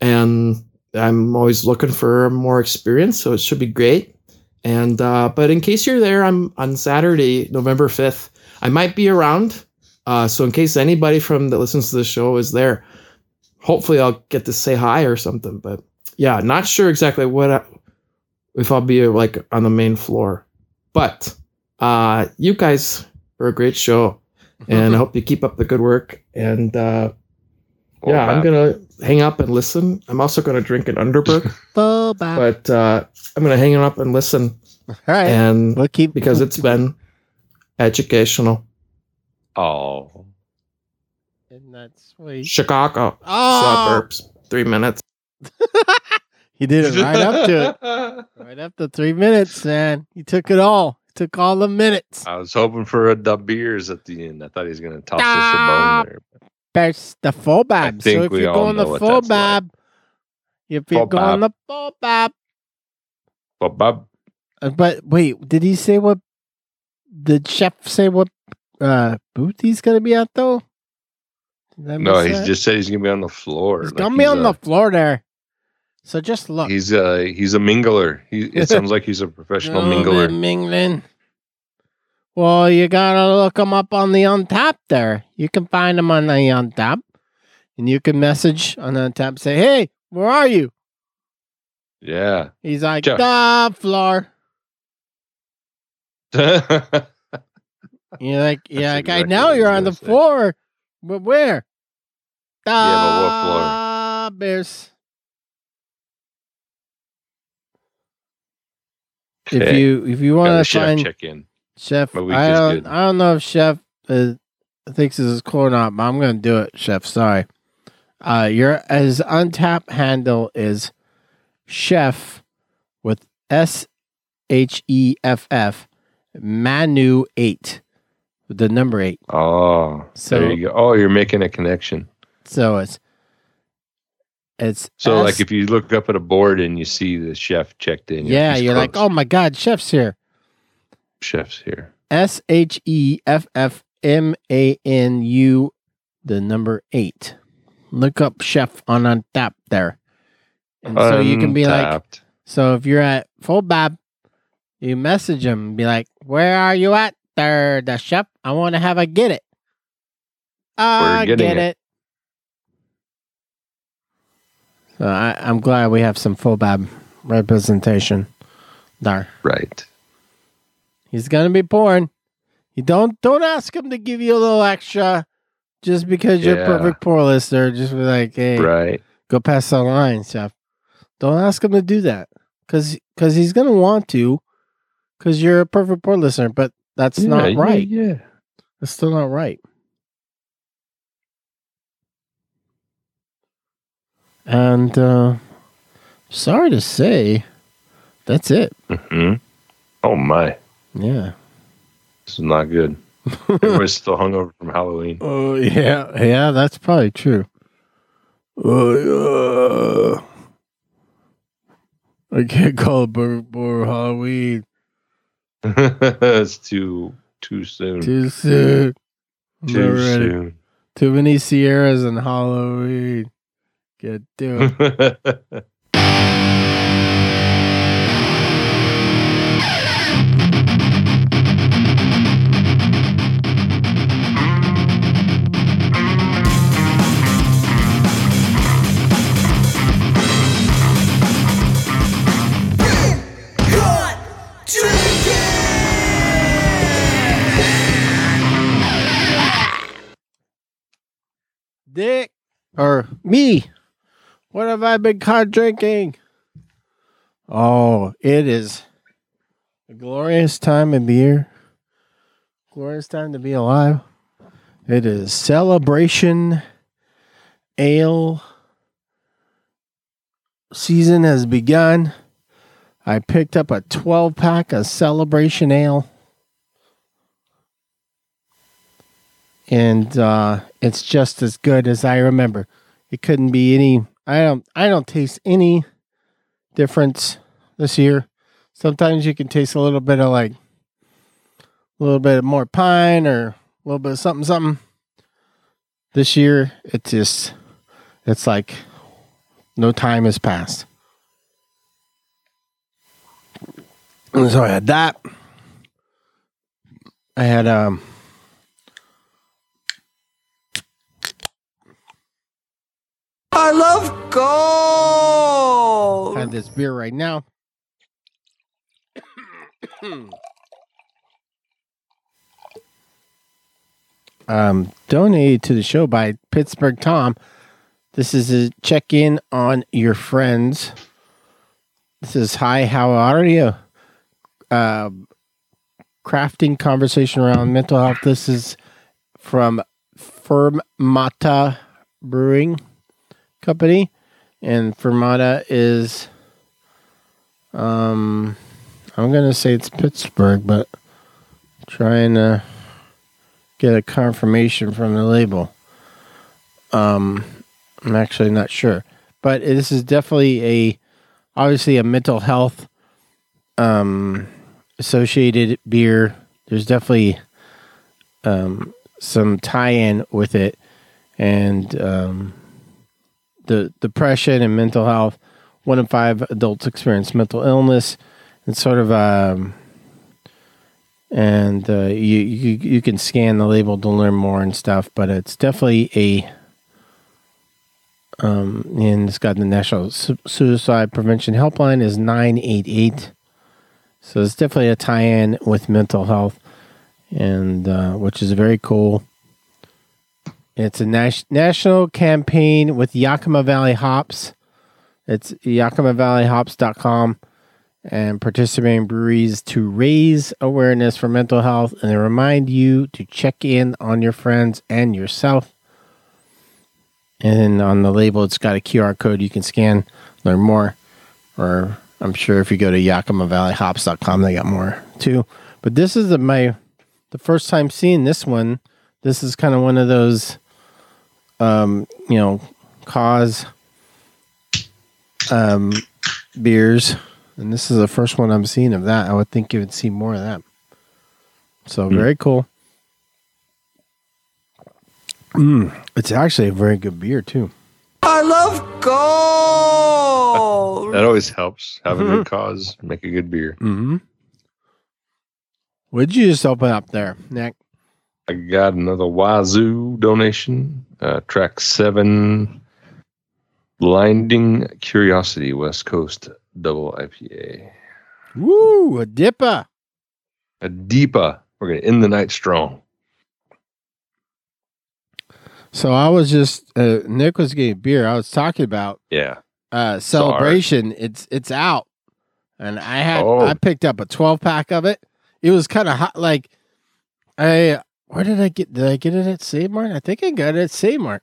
and I'm always looking for more experience. So it should be great. And uh, but in case you're there, I'm on Saturday, November fifth. I might be around. Uh, so in case anybody from that listens to the show is there, hopefully I'll get to say hi or something. But yeah, not sure exactly what I, if I'll be like on the main floor. But uh, you guys are a great show, and I hope you keep up the good work. And uh, yeah, I'm gonna hang up and listen. I'm also gonna drink an Underberg, but uh, I'm gonna hang up and listen, All right, and we'll keep because it's been educational. Oh, Isn't that sweet? Chicago Oh, suburbs, three minutes. he did it right up to it. Right up to three minutes, man. He took it all. He took all the minutes. I was hoping for a dub beers at the end. I thought he was going to toss us a bone there. There's the Fobab. I think so if we you're all going the know what that's Fobab, if you're going the Fobab, But Bob, Uh, but wait, did he say what? Did chef say what uh, booth he's gonna be at though? No, he just said he's to be on the floor. he's Like, gonna be on a- the floor there. So just look. He's uh he's a mingler. He it sounds like he's a professional Gonna mingler. mingling. Well, you gotta look him up on the Untap there. You can find him on the Untap, and you can message on the Untap. And say, hey, where are you? Yeah. He's like, Jeff. the floor. You're like, yeah, like, I know you're on the say. floor, but where? Yeah, but what floor? Ah, Bears. If you if you want to find check in. Chef, I don't. I don't know if Chef uh, thinks this is cool or not, but I'm gonna do it, Chef. Sorry. Uh, your as untap handle is Chef with S H E F F Manu eight the number eight. Oh, So- there you go. Oh, you're making a connection. So it's it's So, S- like, if you look up at a board and you see the chef checked in, yeah, you're like, oh my god, Chef's here. chef's here. S H E F F M A N U, the number eight. Look up Chef on Untap there. And so you can be like, so if you're at Fobab, you message him and be like, where are you at there, the chef? I want to have a get it. I ah, getting get it. it. So I, I'm glad we have some Fobab representation there. right. He's gonna be pouring. You don't don't ask him to give you a little extra just because you're Yeah. perfect pour listener. Just be like, hey, Right. go past the line, chef. Don't ask him to do that because because he's gonna want to because you're a perfect poor listener. But that's Yeah, not yeah, right. Yeah. That's still not right. And uh sorry to say, that's it. hmm Oh my, Yeah. this is not good. Everybody's still hungover from Halloween. Oh yeah, yeah, that's probably true. Oh yeah. I can't call it Burger Boy Halloween it's too too soon. Too, too soon. Ready. soon. Too many Sierras and Halloween. Good. Do it. Dick or me. What have I been caught drinking? Oh, it is a glorious time of year. Glorious time to be alive. It is celebration ale season has begun. I picked up a 12 pack of celebration ale. And uh, it's just as good as I remember. It couldn't be any I don't I don't taste any difference this year. Sometimes you can taste a little bit of like a little bit more pine or a little bit of something something. This year it just it's like no time has passed. And so I had that. I had um I love gold. had this beer right now. um, donated to the show by Pittsburgh Tom. This is a check in on your friends. This is hi, how are you? Uh, crafting conversation around mental health. This is from Fermata Brewing Company, and Fermata is, um, I'm gonna say it's Pittsburgh, but trying to get a confirmation from the label. Um, I'm actually not sure, but this is definitely a, obviously a mental health, um, associated beer. There's definitely, um, some tie-in with it, and um, the depression and mental health. One in five adults experience mental illness, and sort of um, and uh, you, you you can scan the label to learn more and stuff. But it's definitely a um, and it's got the National Su- Suicide Prevention Helpline is nine eight eight. So it's definitely a tie-in with mental health, and uh, which is very cool. It's a nas- national campaign with Yakima Valley Hops. It's yakimavalleyhops.com and participating breweries to raise awareness for mental health and remind you to check in on your friends and yourself. And on the label, it's got a QR code you can scan, learn more. Or I'm sure if you go to yakimavalleyhops.com, they got more too. But this is my the first time seeing this one. This is kind of one of those, um, you know, cause um, beers, and this is the first one I'm seeing of that. I would think you would see more of that. So very cool. Mm, it's actually a very good beer too. I love gold. That always helps. Have a good cause, make a good beer. Mm-hmm. What'd you just open up there, Nick? I got another Wazoo donation. Uh, track seven, Blinding Curiosity, West Coast Double IPA. Woo, a dipper. A Deepa. We're gonna end the night strong. So I was just uh, Nick was getting beer. I was talking about Yeah. uh celebration. It's it's out, and I had Oh. I picked up a twelve pack of it. It was kind of hot. Like I where did I get? Did I get it at Save Mart? I think I got it at Save Mart.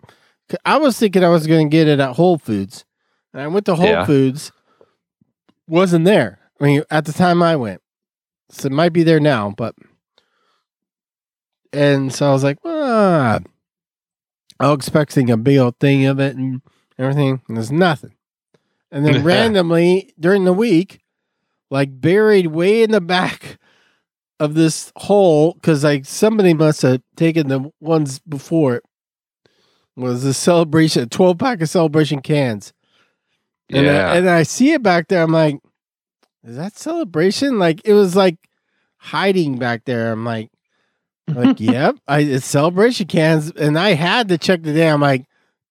I was thinking I was going to get it at Whole Foods, and I went to Whole Yeah. Foods. Wasn't there? I mean, at the time I went, so it might be there now. But and so I was like, ah. I was expecting a big old thing of it and everything, and there's nothing. And then randomly during the week, like buried way in the back of this hole, because like somebody must have taken the ones before it, was a celebration, 12 pack of celebration cans. And, yeah. I, and I see it back there. I'm like, is that celebration? Like it was like hiding back there. I'm like, like, yep, I it's celebration cans, and I had to check the day. I'm like,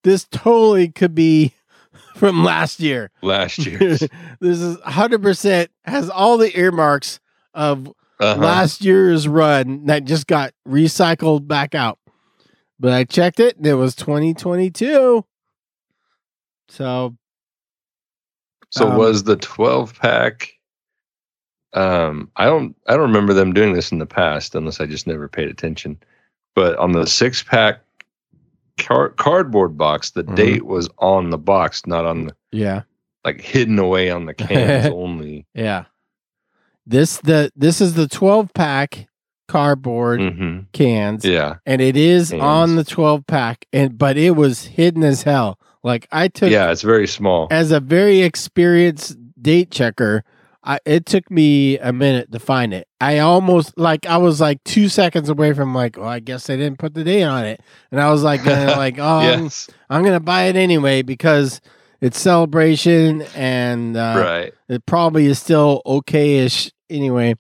this totally could be from last year. Last year. this is 100 percent has all the earmarks of Uh-huh. last year's run that just got recycled back out. but I checked it and it was 2022. So So Um, was the 12 pack um I don't I don't remember them doing this in the past unless I just never paid attention. But on the 6 pack car- cardboard box the Mhm. date was on the box not on the yeah, like hidden away on the cans only. yeah. This the this is the 12 pack cardboard Mhm. cans, Yeah. and it is Cans. on the 12 pack, and but it was hidden as hell. Like I took Yeah, it's very small. as a very experienced date checker, I, it took me a minute to find it. I almost like I was like two seconds away from like, well, I guess they didn't put the date on it, and I was like, like, oh, I'm. I'm gonna buy it anyway because it's celebration and uh, right. it probably is still okay-ish anyway.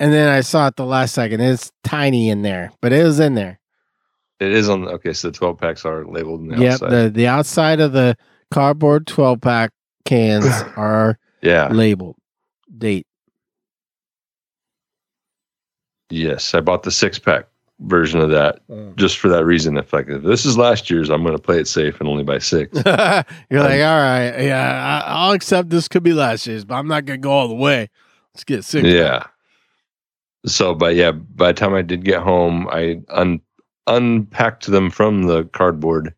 And then I saw it the last second. It's tiny in there, but it was in there. It is on okay, so the 12 packs are labeled on the Yep, outside. the the outside of the cardboard 12 pack cans are yeah. labeled date. Yes, I bought the 6 pack version of that mm. just for that reason. If like if this is last year's, I'm going to play it safe and only buy 6. You're like, all right, yeah, I, I'll accept this could be last year's, but I'm not gonna go all the way. Let's get sick. yeah. So, but yeah, by the time I did get home, I un- unpacked them from the cardboard,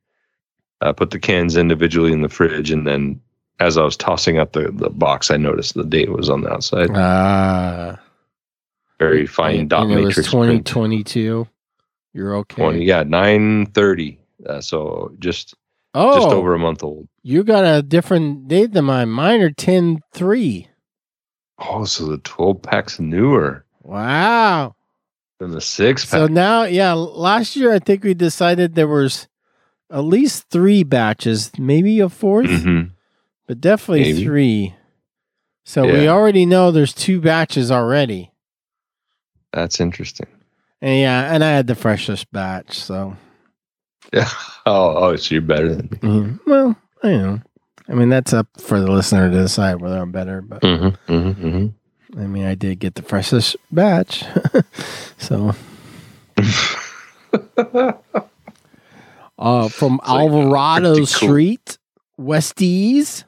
uh, put the cans individually in the fridge, and then as I was tossing out the, the box, I noticed the date was on the outside. Ah, Very fine and, dot and it was matrix print. 2022. You're okay. 20, yeah, nine thirty. Uh, so just oh, just over a month old. You got a different date than mine. Mine are 10 3. Oh, so the twelve pack's newer Wow. than the six pack. So now, yeah, last year I think we decided there was at least three batches, maybe a 4th Mhm. but definitely Maybe. three. So we already know there's two batches already. That's interesting. And yeah, and I had the freshest batch, so Yeah. Oh, oh, so you're better than me. Mhm. well, I know. I mean, that's up for the listener to decide whether I'm better, but Mm-hmm, mm-hmm, mm-hmm. I mean, I did get the freshest batch. so, uh, from uh, Alvarado cool. Street, Westies.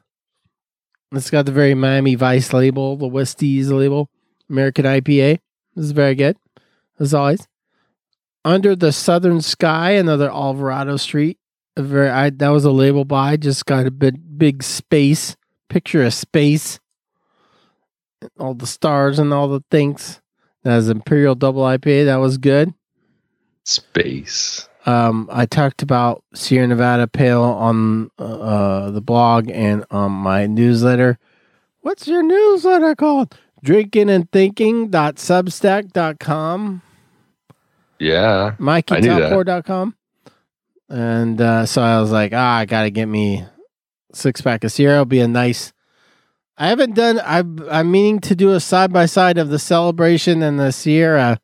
It's got the very Miami Vice label, the Westies label, American IPA. This is very good, as always. Under the Southern Sky, another Alvarado Street. A very, I, that was a label buy. Just got a bit big space picture of space, all the stars and all the things. That was Imperial Double IPA. That was good. Space. Um, I talked about Sierra Nevada Pale on uh, the blog and on my newsletter. What's your newsletter called? Drinking and thinking.substack.com, Yeah. That. And uh, so I was like, ah, I got to get me six pack of Sierra. It'll be a nice. I haven't done. I I'm meaning to do a side by side of the celebration and the Sierra,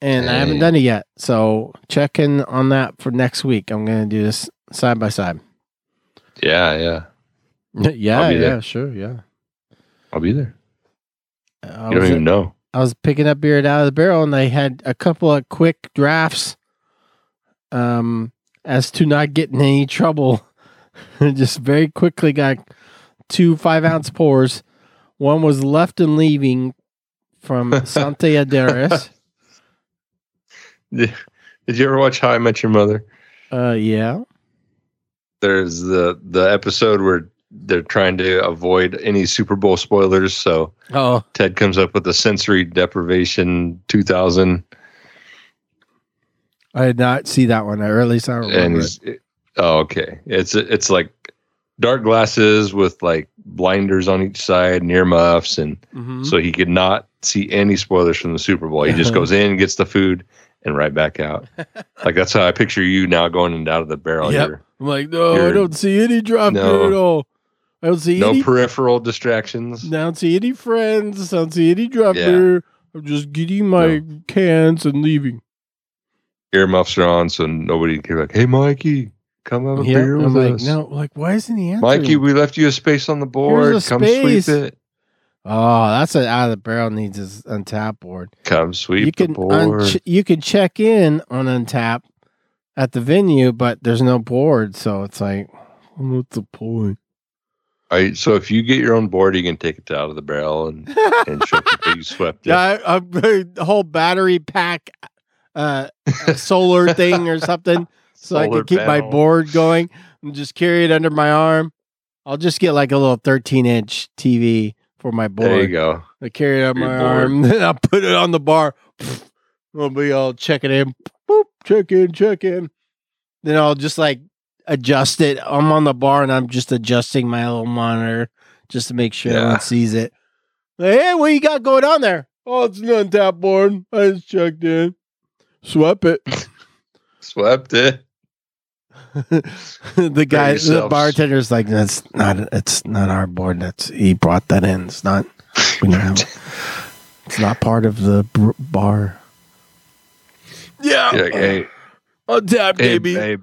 and I haven't done it yet. So check in on that for next week. I'm gonna do this side by side. Yeah, yeah. yeah, yeah, there. sure, yeah. I'll be there. I You don't was, even know. I was picking up beer out of the barrel, and they had a couple of quick drafts, um, as to not get in any trouble. Just very quickly got two five ounce pours. One was left and leaving from Santa Adairius. Did you ever watch How I Met Your Mother? Uh, yeah. There's the the episode where they're trying to avoid any Super Bowl spoilers. So Oh, Ted comes up with the sensory deprivation 2000, I did not see that one. Or at least I don't and remember. he's oh okay. It's it's like dark glasses with like blinders on each side, near muffs, and. Mhm. so he could not see any spoilers from the Super Bowl. He just goes in, gets the food, and right back out. like that's how I picture you now going in and out of the barrel. Yep. You're- I'm like, no, I don't see any drop No. at all. I don't see no any peripheral distractions. I don't see any friends. I don't see any drop Yeah. beer. I'm just getting my cans and leaving. Earmuffs are on, so nobody can be like, "Hey, Mikey, come have a Yeah, beer I'm with like, us." no, like, why isn't he answering? Mikey, we left you a space on the board. Come space. sweep it. oh, that's an out of the barrel needs his Untappd board. Come sweep you the can board. unch- you can check in on Untappd at the venue, but there's no board, so it's like, what's the point? All right, so if you get your own board, you can take it out of the barrel and, and show people you swept it. Yeah, I, I, the whole battery pack, uh, solar thing or something, so I can keep my board going and just carry it under my arm. I'll just get like a little 13 inch TV for my board. There you go. I carry it on Your my board. arm, then I'll put it on the bar. I'll be all checking in, boop, check in, check in. Then I'll just like adjust it. I'm on the bar and I'm just adjusting my little monitor just to make sure Yeah. everyone sees it. Like, hey, what you got going on there? Oh, it's an Untappd board. I just checked in. Swept it. Swept it. the guy, the bartender's like, that's not, it's not our board. That's he brought that in. It's not. We don't have. It's not part of the br- bar. Yeah, You're like, hey, Untappd hey, gave me. hey,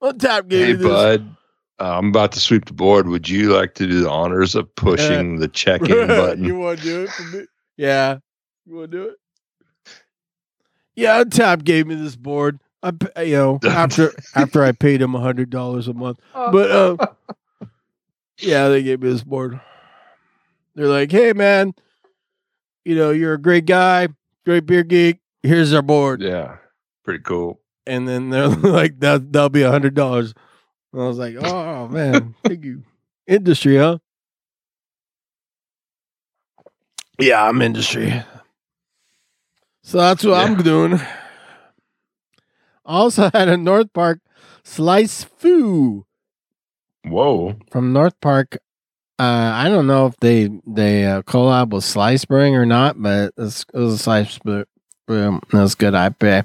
Untappd gave hey, this. bud. Uh, I'm about to sweep the board. Would you like to do the honors of pushing the check-in button? you want to do it for me? Yeah, you want to do it? Yeah, Untappd gave me this board. I, you know, after after I paid him a hundred dollars a month, but uh, yeah, they gave me this board. They're like, "Hey, man, you know, you're a great guy, great beer geek. Here's our board." yeah, pretty cool. And then they're like, "That that'll be a hundred dollars." I was like, "Oh man, thank you, industry, huh?" Yeah, I'm industry. So that's what I'm doing. Also had a North Park slice foo Whoa. from North Park. Uh, I don't know if they they uh, collab with Slice Brewing or not, but it's, it was a Slice Brew. Brew. That was good IPA.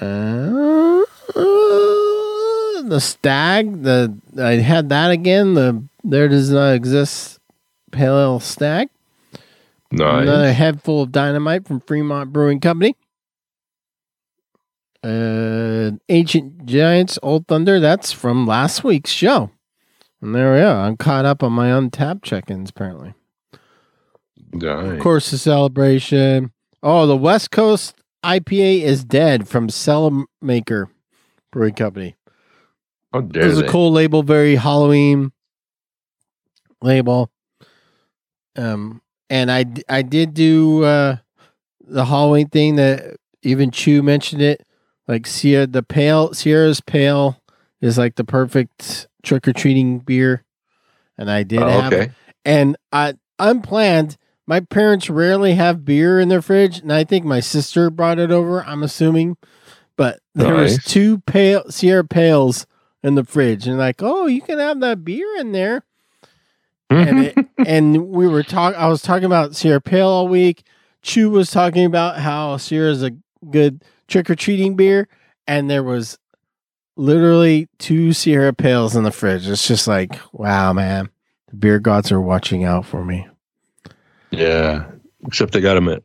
Uh, the Stag, the I had that again. The there does not exist pale ale Stag. Nice. Another head full of dynamite from Fremont Brewing Company. Uh, Ancient Giants, Old Thunder. That's from last week's show. And there we are. I'm caught up on my Untappd check-ins. Apparently, of course, the celebration. Oh, the West Coast IPA is dead from Cellar Maker Brewing Company. Dare was a cool label, very Halloween label. Um, and I I did do uh the Halloween thing that even Chew mentioned it. Like Sierra, the pale Sierra's pale is like the perfect trick or treating beer, and I did Oh, have okay. and I unplanned. My parents rarely have beer in their fridge, and I think my sister brought it over. I'm assuming, but there was two pale Sierra Pales in the fridge, and like, oh, you can have that beer in there. And it, mm-hmm. and we were talking. I was talking about Sierra Pale all week. Chu was talking about how Sierra's a good trick or treating beer, and there was literally two Sierra Pales in the fridge. It's just like, wow, man, the beer gods are watching out for me. yeah. Except they got them at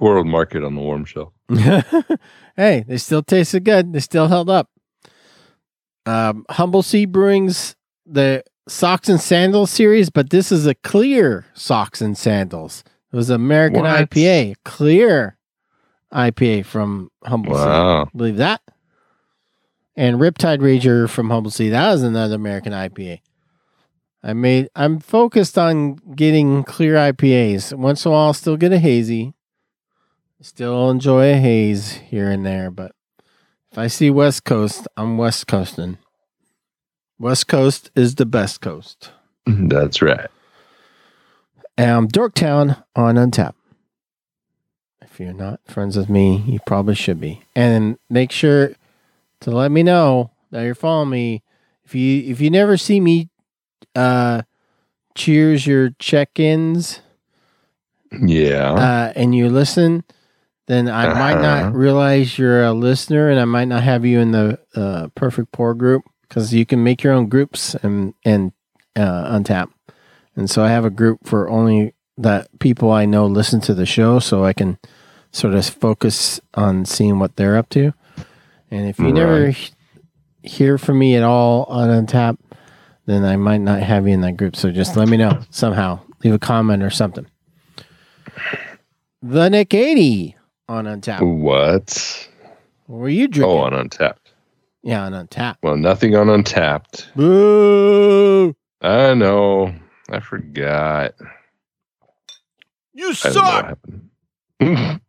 World Market on the warm shelf. hey, they still tasted good. They still held up. Um, Humble Sea Brewing's the Socks and Sandals series, but this is a clear Socks and Sandals. It was American What? IPA, clear IPA from Humble Sea. Wow. Believe that. And Riptide Rager from Humble Sea. That was another American IPA. I made. I'm focused on getting clear IPAs. Once in a while, I'll still get a hazy. Still enjoy a haze here and there, but if I see West Coast, I'm West Coasting. West Coast is the best coast. That's right. Um, Dorktown on Untappd. If you're not friends with me, you probably should be. And make sure to let me know that you're following me. If you if you never see me uh cheers your check-ins Yeah. uh and you listen, then I might Uh-huh. not realize you're a listener and I might not have you in the uh perfect pour group because you can make your own groups and and uh Untappd. And so I have a group for only that people I know listen to the show so I can sort of focus on seeing what they're up to. And if you never Right. he- hear from me at all on Untappd, then I might not have you in that group. So just let me know somehow. Leave a comment or something. The Nick 80 on Untappd. what? What were you drinking? Oh, on Untappd. yeah, on Untappd. Well, nothing on Untappd. Boo! I know. I forgot. You I don't know what happened.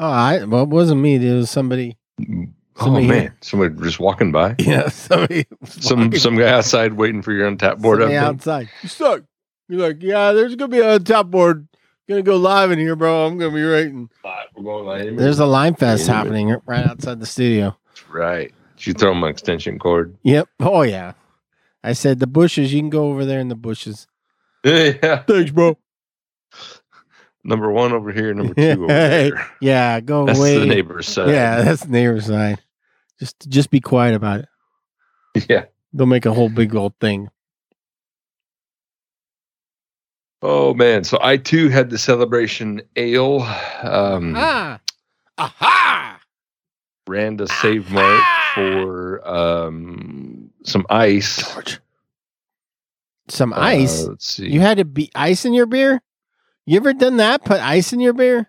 Oh, I well, it wasn't me. It was somebody. oh Somebody here. man, somebody just walking by. Yeah, somebody. Some some guy outside waiting for your Untappd board somebody update. outside. You suck. You're like, yeah. There's gonna be a top board. Gonna go live in here, bro. I'm gonna be writing. We're going live. There's a line fest happening right outside the studio. That's right. Did you throw him an extension cord? Yep. Oh yeah. I said the bushes. You can go over there in the bushes. yeah. Thanks, bro. Number one over here, number two over there. Yeah, go That's away. That's the neighbor's side. Yeah, that's the neighbor's side. Just just be quiet about it. Yeah. Don't make a whole big old thing. Oh man. So I too had the celebration ale. Um Ah. Aha! ran to Save Mart for um some ice. George. Some Uh, ice. let's see. You had to be ice in your beer? You ever done that? Put ice in your beer?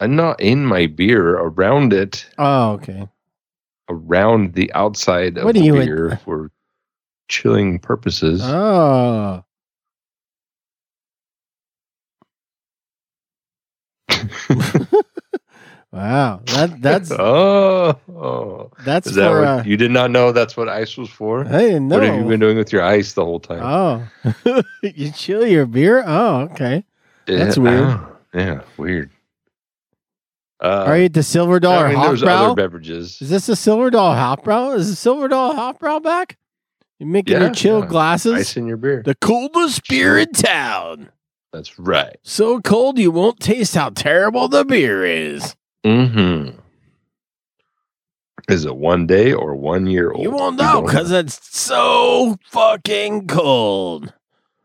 I'm not in my beer around it, Oh, okay. around the outside of What the beer for chilling purposes. Oh. wow. That that's oh, oh. that's is that for what uh, you did not know that's what ice was for? I didn't know. What have you been doing with your ice the whole time? Oh. you chill your beer? Oh, okay. That's weird. oh, yeah, weird. Uh, Are you the Silver Dollar I mean, there's Hofbrau? other beverages. Is this the Silver Dollar Hofbrau? Is the Silver Dollar Hofbrau back? You're making Yeah, your chill yeah. glasses? Ice in your beer. The coldest beer in town. That's right. So cold you won't taste how terrible the beer is. Mm-hmm. Is it one day or one year old? You won't know because it's so fucking cold.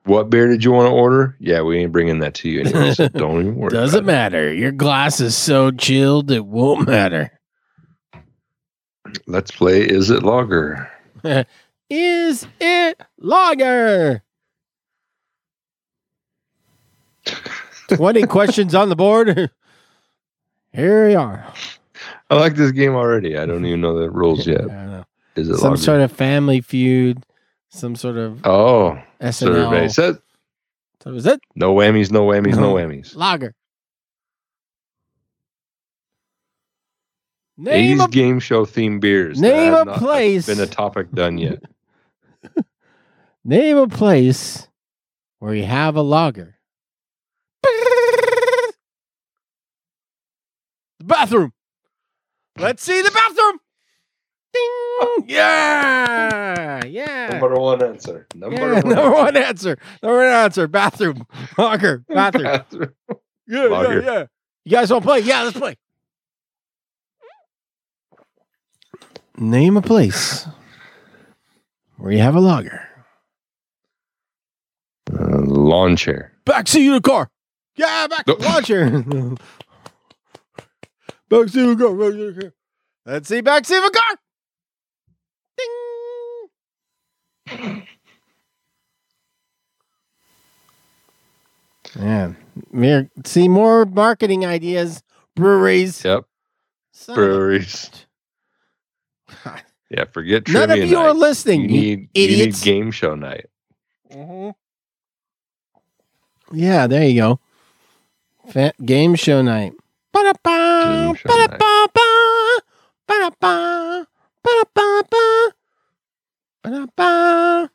What beer did you want to order? Yeah, we ain't bringing that to you anyway, so don't even worry. Doesn't matter. Your glass is so chilled it won't matter. Let's play Is It Lager? Is it lager? 20 questions on the board. Here we are. I like this game already. I don't even know the rules I yet. don't know. Is it Some lager? sort of family feud, some sort of oh, survey SNL. says So is it no whammies, no whammies, no No. whammies. lager? Name 80s a game show themed beers. That name a place. Been a topic done yet? Name a place where you have a lager. The bathroom. Let's see the bathroom. Ding. Yeah. Yeah. Number one answer. Number Yeah, one. number one answer. Number one answer. Bathroom. Locker. Bathroom. Bathroom. Yeah, Lager. yeah, yeah. You guys want to play? Yeah, let's play. Name a place where you have a logger. Uh, lawn chair. Backseat of the car. Yeah, back Nope. launcher. backseat of the car. Backseat of the car. Let's see backseat of the car. Mere, see more marketing ideas. Breweries. Yep. Son Breweries. Yeah, forget None of you night. are listening. You need, you need idiots. game show night. Mhm. Yeah, there you go. Fa- game show night. Ba-da-ba, Game show night. ba-da-ba-ba, ba-da-ba, ba-da-ba-ba, ba-da-ba.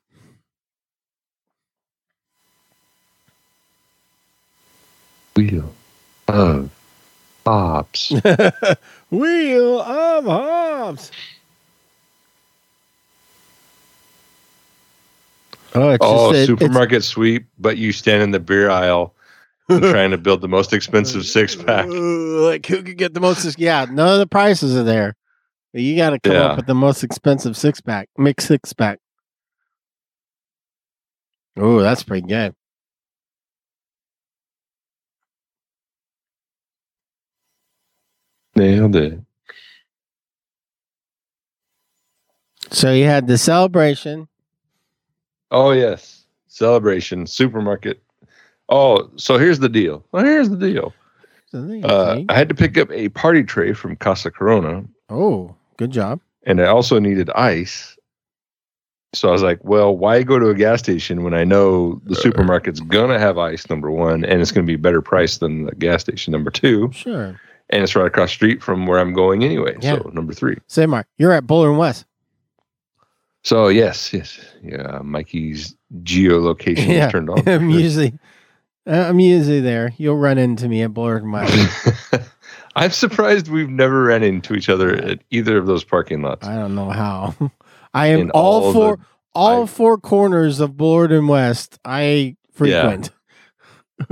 Wheel of Bobs. Wheel of Hobbs. Oh, it's oh, just a- it's- supermarket sweep, but you stand in the beer aisle and trying to build the most expensive six pack. Like who could get the most? Yeah, none of the prices are there. You got to come Yeah. up with the most expensive six pack, mixed six pack. Oh, that's pretty good. Nailed it. So you had the celebration. Oh yes, celebration supermarket. Oh, so here's the deal. Well, here's the deal. Uh, I had to pick up a party tray from Casa Corona, Oh, good job. and I also needed ice. So I was like, well, why go to a gas station when I know the supermarket's gonna have ice number one, and it's gonna be better price than the gas station number two, Sure. and it's right across the street from where I'm going anyway. Yeah. So number three. Say, Mark, you're at Bullard and West. So yes, yes, yeah. Mikey's geolocation Yeah. is turned on. I'm usually, I'm usually there. You'll run into me at Bullard and West. I'm surprised we've never ran into each other at either of those parking lots. I don't know how. I am In all, all four, the- all I- four corners of Bullard and West. I frequent.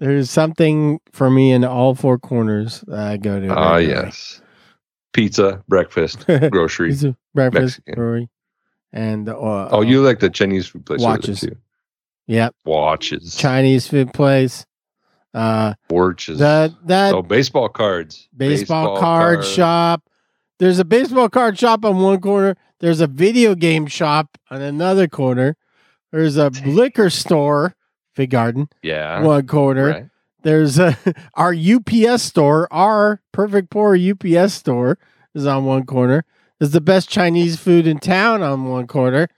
There's something for me in all four corners that I go to. Ah, yes. Pizza, breakfast, grocery. Pizza, breakfast, Mexican. brewery, and uh, oh, you like the Chinese food place Watches. too? Yep, Watches, Chinese food place. Uh, watches. that that oh, baseball cards. baseball, card cards. shop. There's a baseball card shop on one corner. There's a video game shop on another corner. There's a liquor store, Fig Garden, Yeah. one corner. Right. There's a, our UPS store, our Perfect Pour UPS store is on one corner. There's the best Chinese food in town on one corner.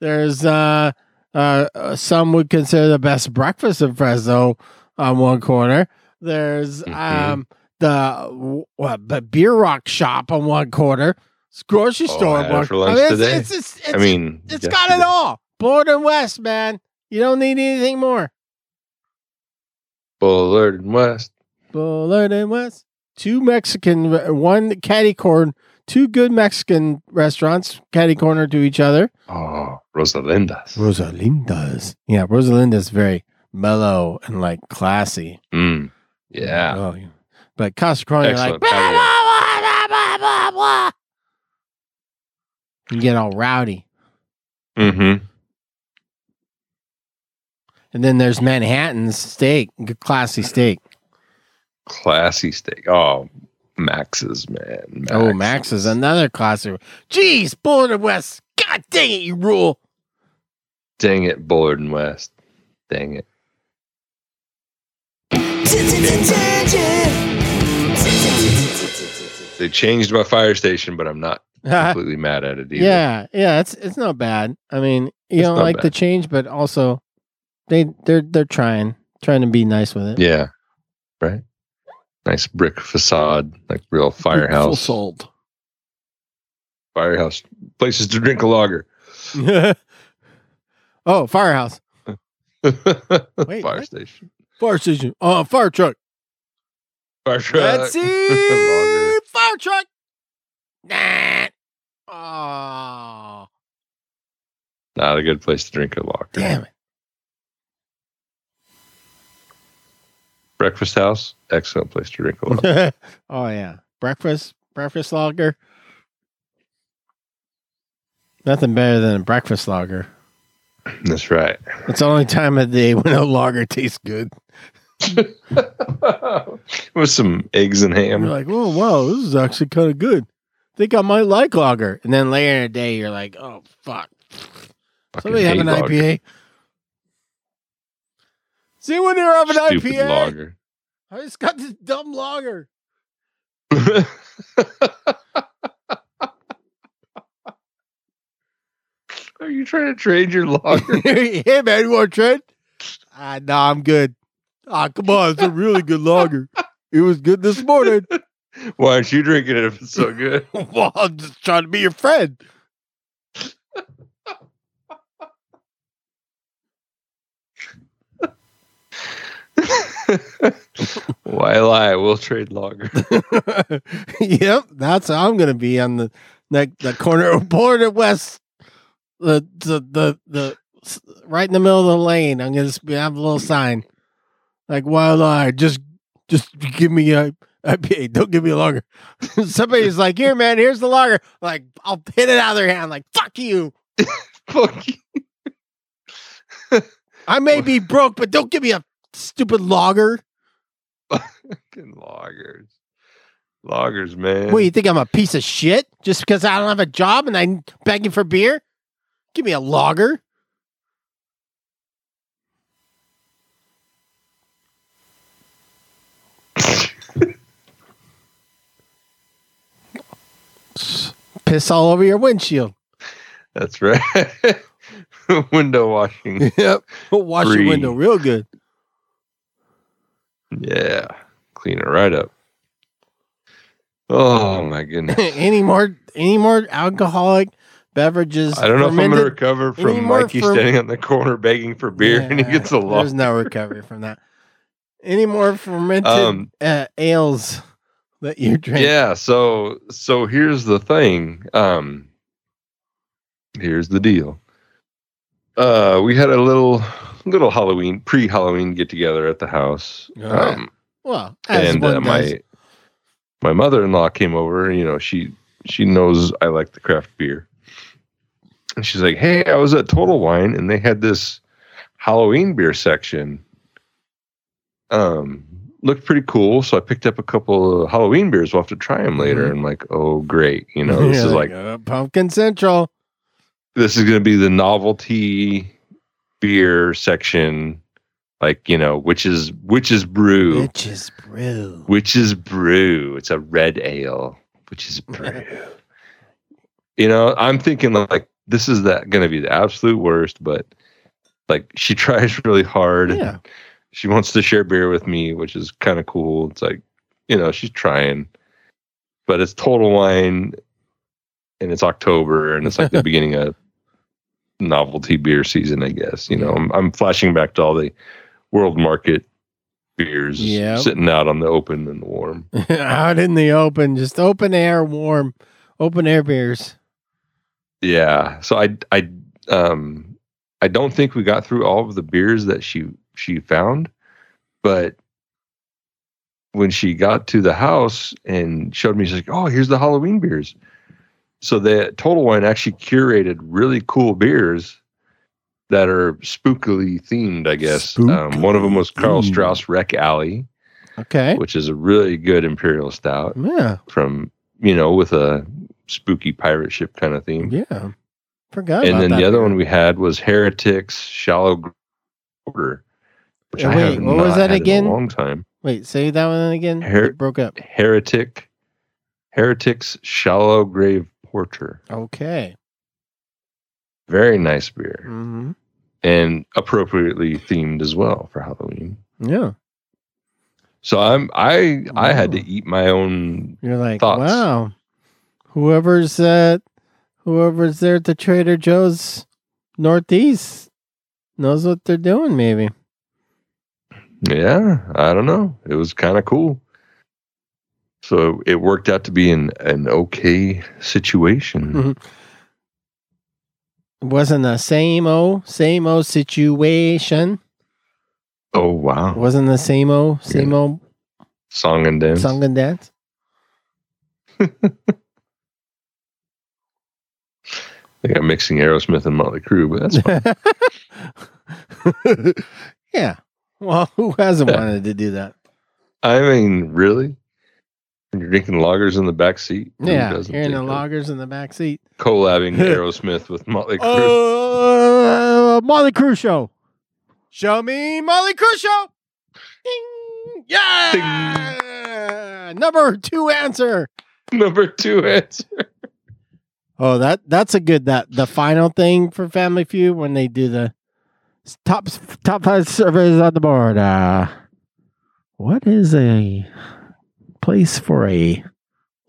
There's uh, uh, uh, some would consider the best breakfast in Fresno on one corner. There's Mhm. um the what, the beer rock shop on one corner. It's grocery Oh, store. I on one- for lunch I mean, it's, today. It's, it's, it's, I mean, it's got it all. Bullard and West, man. You don't need anything more. Bullard and West. Bullard and West. Two Mexican, one catty corn, two good Mexican restaurants, catty corner to each other. Oh, Rosalinda's. Rosalinda's. Yeah, Rosalinda's very mellow and like classy. Mm. Yeah. Oh, yeah. But Casa Corona, like, blah, blah, blah, blah, blah, blah. you get all rowdy. Mm-hmm. And then there's Manhattan's steak, classy steak. Classy steak. Oh, Max's, man. Oh, Max is another classy. Jeez, Bullard and West. God dang it, you rule. Dang it, Bullard and West. Dang it. They changed my fire station, but I'm not completely mad at it either. yeah, yeah, it's it's not bad. I mean, you It's don't not like the bad. change, but also they they're they're trying trying to be nice with it. Yeah. Right. Nice brick facade, like real Full firehouse. sold. Firehouse. Places to drink a lager. oh, firehouse, Wait, fire what? station. Fire station, oh, fire truck. Fire truck. Let's see, fire truck. Nah. Oh, Not a good place to drink a lager. damn it. Breakfast house, excellent place to drink a lager. oh yeah, breakfast, breakfast lager. Nothing better than a breakfast lager. That's right. It's the only time of the day when a lager tastes good. With some eggs and ham. You're like, oh wow, this is actually kind of good. think I might like lager. And then later in the day, you're like, oh fuck, Fucking somebody have an lager. IPA. See when you have an Stupid IPA. lager. I just got this dumb lager. Are you trying to trade your logger? hey man, you want to trade? Ah, no, I'm good. Ah, come on, it's a really good logger. It was good this morning. Why aren't you drinking it if it's so good? well, I'm just trying to be your friend. Why lie? We'll trade logger. yep, that's how I'm gonna be on the the, the corner of Border West, the the the the right in the middle of the lane. I'm gonna have a little sign like "Wild Eye." Just just give me a IPA. Don't give me a lager. Somebody's like, "Here, man. Here's the lager." Like, I'll hit it out of their hand. Like, fuck you. Fuck you. I may be broke, but don't give me a stupid lager. Fucking lagers. Loggers, man. What, you think I'm a piece of shit just because I don't have a job and I'm begging for beer? Give me a lager. piss all over your windshield. That's right. Window washing. yep. We'll Wash Free. your window real good. Yeah. Clean it right up. Oh my goodness. any more any more alcoholic beverages? I don't know if I'm going to recover from Mikey fer- standing on the corner begging for beer and he gets a lot. There's no recovery from that. Any more fermented Um, uh, ales that you drink? Yeah, so so here's the thing. Um here's the deal. Uh we had a little little Halloween pre-Halloween get together at the house. Um Well, as and uh, my my mother-in-law came over, you know, she she knows I like the craft beer. And she's like, "Hey, I was at Total Wine and they had this Halloween beer section. Um looked pretty cool, so I picked up a couple of Halloween beers. We'll have to try them later." And I'm like, "Oh, great. You know, this You're is like uh, Pumpkin Central. this is going to be the novelty beer section like, you know, which is which is brew. Witch's Brew. Witch's Brew. It's a red ale. Witch's Brew. you know, I'm thinking like this is that going to be the absolute worst, but like she tries really hard. Yeah. She wants to share beer with me, which is kind of cool. It's like, you know, she's trying, but it's total wine and it's October and it's like the beginning of novelty beer season, I guess. You know, I'm, I'm flashing back to all the world market beers Yep. sitting out on the open and warm. Out in the open, just open air, warm, open air beers. Yeah. So I I um I don't think we got through all of the beers that she she found, but when she got to the house and showed me, she's like, "Oh, here's the Halloween beers." So the Total Wine actually curated really cool beers that are spookily themed. I guess um, one of them was Karl. Strauss Wreck Alley, Okay. which is a really good imperial stout Yeah. from you know with a spooky pirate ship kind of theme Yeah. Forgot and about then the other one we had was Heretics Shallow Order, which Uh, I wait, what was that again? a long time. Wait, say that one again. Her- it broke up. Heretic, Heretics Shallow Grave Porter, Okay. very nice beer hmm and appropriately themed as well for Halloween. Yeah. So I'm I I had to eat my own. You're like, Thoughts? wow. Whoever's uh whoever's there at the Trader Joe's Northeast knows what they're doing, maybe. Yeah, I don't know. It was kind of cool. So it worked out to be an an okay situation. Mhm. It wasn't the same old, same o situation. Oh wow! It wasn't the same old, same old Song and dance. song and dance. I think I'm mixing Aerosmith and Motley Crue, but that's fine. yeah. Well, who hasn't Yeah. wanted to do that? I mean, really? You're drinking lagers in the back seat? Who Yeah, doesn't hearing the loggers in the back seat. Collabing Aerosmith with Motley Crue. Uh, Motley Crue show. Show me Motley Crue show. Ding. Yeah. Number two answer. Number two answer. Oh, that that's a good that the final thing for Family Feud when they do the top top five surveys on the board. Uh, what is a place for a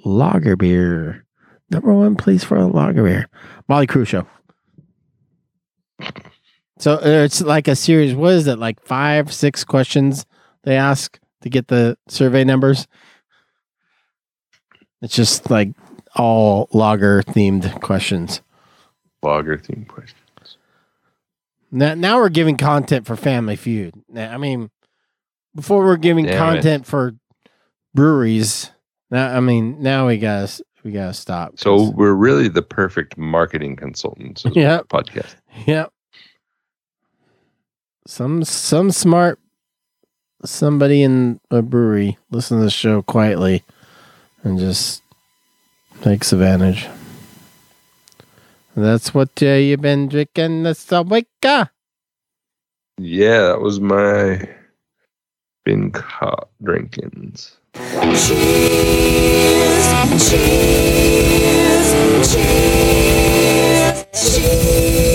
lager beer? Number one place for a lager beer. Motley Crue show. So it's like a series. What is it? Like five, six questions they ask to get the survey numbers. It's just like all lager themed questions. Lager themed questions. Now, now we're giving content for Family Feud. Now, I mean, before we're giving Damn it. content for breweries. Now, I mean, now we gotta we gotta stop. So we're really the perfect marketing consultants. Yeah. Podcast. Yep. Some some smart somebody in a brewery listen to the show quietly and just takes advantage. That's what uh, you've been drinking this week. Yeah, that was my been caught drinkings. Cheers, cheers. cheers, cheers, cheers,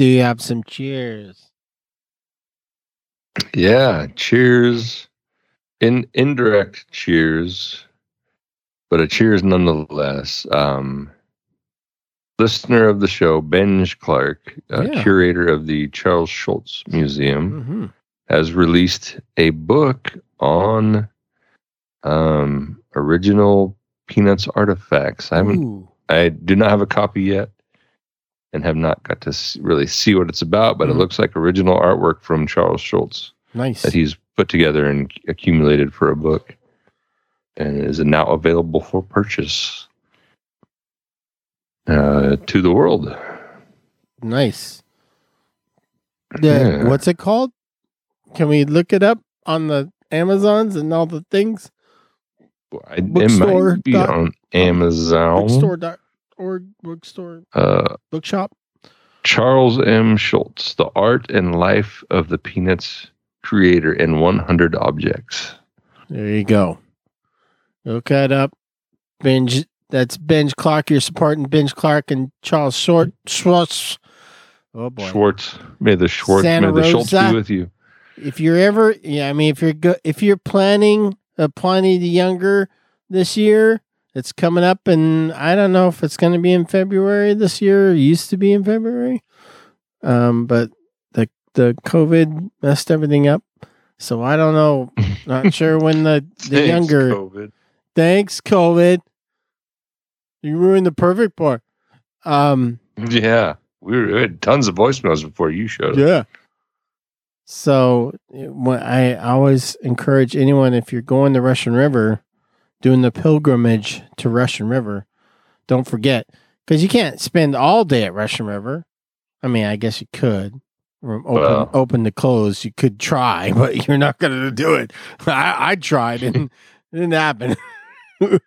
Do you have some cheers? Yeah, cheers. In indirect cheers, but a cheers nonetheless. Um, listener of the show, Benj Clark, uh, Yeah. curator of the Charles Schulz Museum, Mm-hmm. has released a book on um, original Peanuts artifacts. I haven't Ooh, I do not have a copy yet and have not got to really see what it's about, but Mhm. it looks like original artwork from Charles Schulz nice. that he's put together and accumulated for a book and is now available for purchase uh, to the world. Nice. Yeah. What's it called? Can we look it up on the Amazons and all the things? I, it might be dot- on Amazon. Bookstore dot org bookstore Uh, bookshop. Charles M. Schulz, The Art and Life of the Peanuts Creator in 100 Objects. There you go. Look that up. Binge. That's Benj Clark. You're supporting Binge Clark and Charles Short Schwartz. Oh boy. Schwartz, may the Schwartz, Santa may the Schultz be with you. if you're ever yeah i mean if you're go, if you're planning applying the younger this year it's coming up and i don't know if it's going to be in february this year it used to be in february um but the the covid messed everything up so i don't know not sure when the the Thanks, younger COVID. thanks covid you ruined the perfect part um Yeah, we, were, we had tons of voicemails before you showed up. Yeah. So what I always encourage anyone if you're going to Russian River, doing the pilgrimage to Russian River, don't forget because you can't spend all day at Russian River. I mean, I guess you could. From open, Well. open to close, you could try, but you're not going to do it. I, I tried and it didn't happen.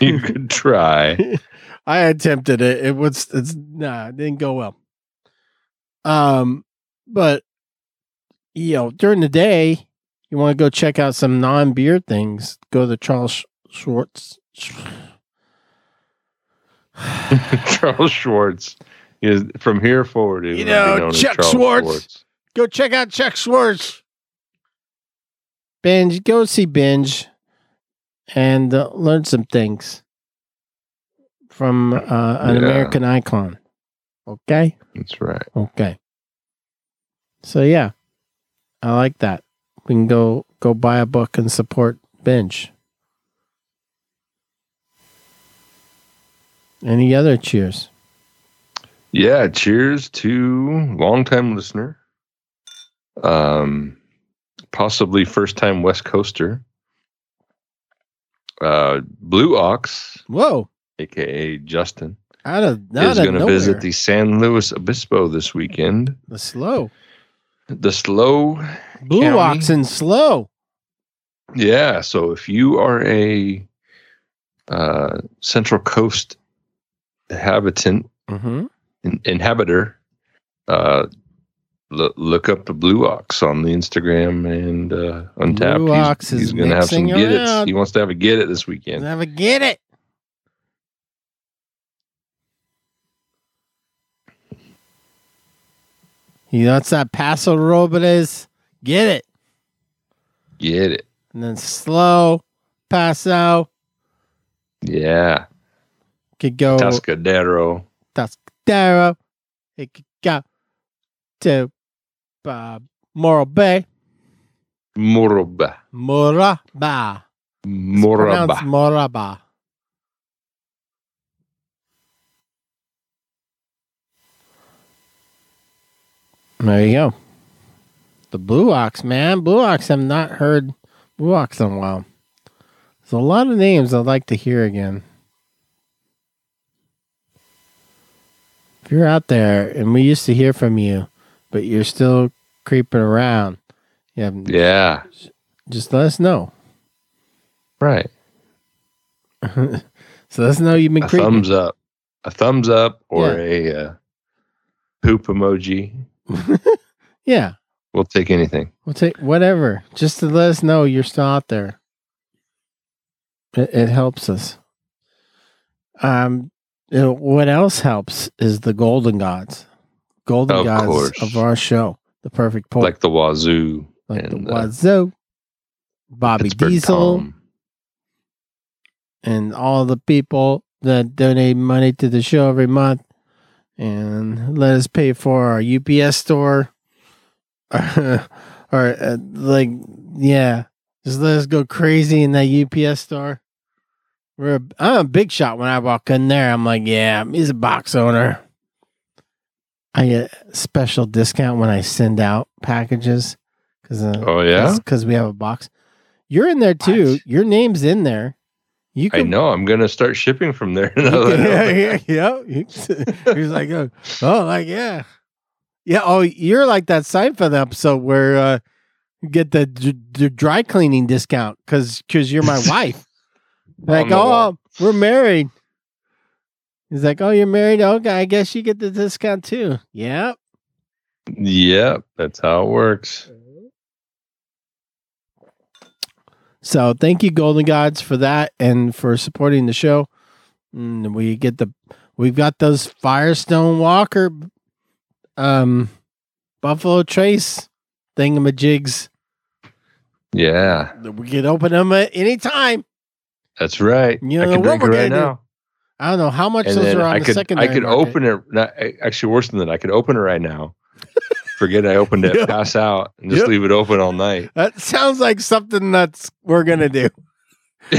You could try. I attempted it. It was it's nah, it didn't go well. Um, but you know, during the day, you want to go check out some non-beer things. Go to Charles Schwartz. Charles Schwartz is from here forward. he You know, known as Chuck Charles Schwartz. go check out Chuck Schwartz. Binge, go see Binge, and uh, learn some things from uh, an Yeah. American icon. Okay. That's right. Okay. So yeah, I like that. We can go go buy a book and support Binge. Any other cheers? Yeah. Cheers to longtime listener, um, possibly first time West Coaster, uh, Blue Ox, Whoa! aka Justin, Out of is going to visit the San Luis Obispo this weekend. the slow The slow blue County. oxen slow. Yeah. So if you are a uh, Central Coast habitant, Mm-hmm. in, inhabitor, uh, lo- look up the Blue Ox on the Instagram and uh, Untappd. Blue he's Ox is he's going to have some get it. He wants to have a get it this weekend. Never get it. He wants that Paso Robles. Get it. Get it. And then slow Paso. Yeah. Could go Atascadero. Atascadero. It could go to uh, Morro Bay. Moraba. Moraba. Moraba. Moraba. There you go. The Blue Ox, man. Blue Ox, I've not heard Blue Ox in a while. There's a lot of names I'd like to hear again. If you're out there and we used to hear from you, but you're still creeping around, yeah, Yeah. just let us know. Right. so let us know you've been A creeping. thumbs up. A thumbs up or Yeah. a uh, poop emoji. yeah, We'll take anything. we'll take whatever, just to let us know you're still out there. It, it helps us. Um, you know, what else helps is the golden gods, golden Of gods course. of our show, the perfect Pour, Like the wazoo. like and, the uh, Wazoo, Bobby Pittsburgh Diesel, Tom. and all the people that donate money to the show every month and let us pay for our UPS store or uh, like yeah just let us go crazy in that UPS store we're I'm a big shot when I walk in there I'm like yeah he's a box owner I get a special discount when I send out packages because uh, Oh, yeah? because we have a box you're in there too What? your name's in there you I know. I'm going to start shipping from there. can- yeah, yeah, yeah. He's like, oh, oh, like, yeah. Yeah. Oh, you're like that Seinfeld episode where uh, you get the, d- d- dry cleaning discount because because you're my wife. Like, oh, wall. we're married. He's like, oh, you're married. Okay, I guess you get the discount too. Yep. Yep. That's how it works. So thank you, Golden Gods, for that and for supporting the show. And we get the we've got those Firestone Walker um Buffalo Trace thingamajigs. Yeah. We can open them at any time. That's right. You I can drink it right gonna do. now. I don't know how much And those are on I the could, I could market. open it. Not, actually, worse than that, I could open it right now. Forget I opened it, Yep. pass out, and just Yep. leave it open all night. That sounds like something that's we're gonna do.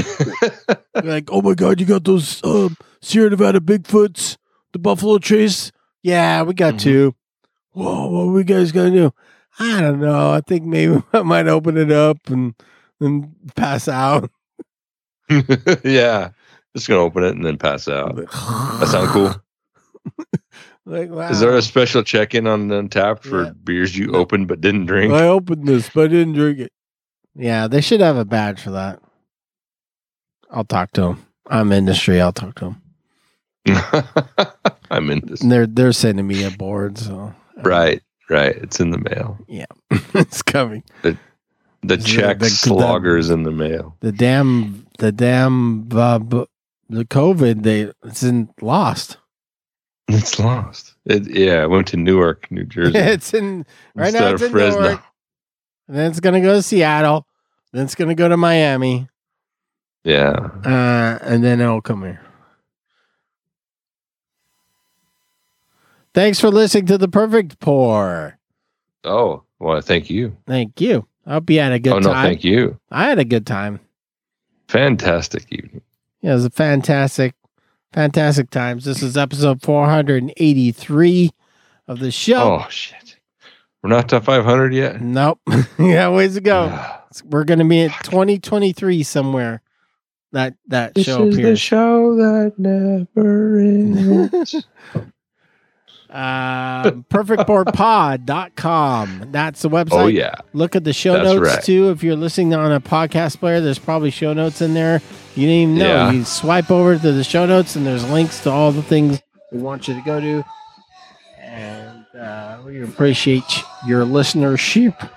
like, oh my god, you got those um Sierra Nevada Bigfoots, the Buffalo Trace. Yeah, we got Mhm. two. Whoa, what are we guys gonna do? I don't know. I think maybe I might open it up and and pass out. yeah. Just gonna open it and then pass out. That sound cool. like, wow. Is there a special check-in on the Untappd for Yeah. beers you opened but didn't drink? I opened this, but I didn't drink it. Yeah, they should have a badge for that. I'll talk to them. I'm industry. I'll talk to them. I'm in. They're they're sending me a board, so uh, Right, right. It's in the mail. Yeah, it's coming. The The- check the- slogger is in the mail. The damn the damn uh, b- the COVID they it's in lost. It's lost. It, yeah, I went to Newark, New Jersey. it's in right instead now. It's in Fresno. Newark. And then it's gonna go to Seattle. Then it's gonna go to Miami. Yeah. Uh, and then it'll come here. Thanks for listening to the Perfect Pour. Oh, well, thank you. Thank you. I hope you had a good time. oh, no, thank you. I had a good time. Fantastic evening. Yeah, it was a fantastic, fantastic times. This is episode 483 of the show. Oh, shit. We're not to 500 yet? Nope. yeah, ways to go. We're gonna be at 2023 somewhere. That that this show is the appears. show that never ends. um, perfectpourpod.com. That's the website. oh, yeah. Look at the show That's notes right. too. If you're listening on a podcast player, there's probably show notes in there. You didn't even know. Yeah. You swipe over to the show notes, and there's links to all the things we want you to go to. And uh, we appreciate your listenership.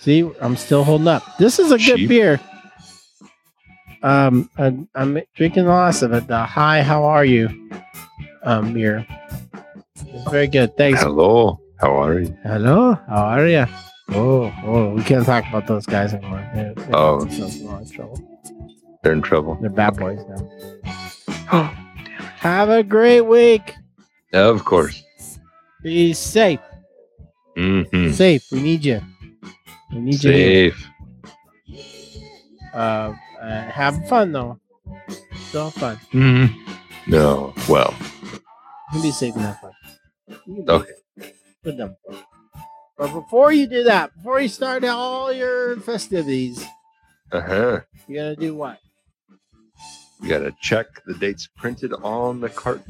See, I'm still holding up. This is a good Sheep. beer. Um, I'm, I'm drinking lots of it. The Hi, how are you? Um, beer. It's very good. Thanks. Hello. How are you? Hello, how are you? Oh, oh, we can't talk about those guys anymore. They're, they're Oh. in some- a lot of trouble. They're in trouble. They're bad boys now. Have a great week. of course. Be safe. hmm Safe. We need you. We need you. Safe. Uh, uh, have fun though. Still have fun. hmm No. Well, You can be safe and have fun. You okay. Put them. But before you do that, before you start all your festivities, uh-huh. you gotta do what? You gotta check the dates printed on the carton.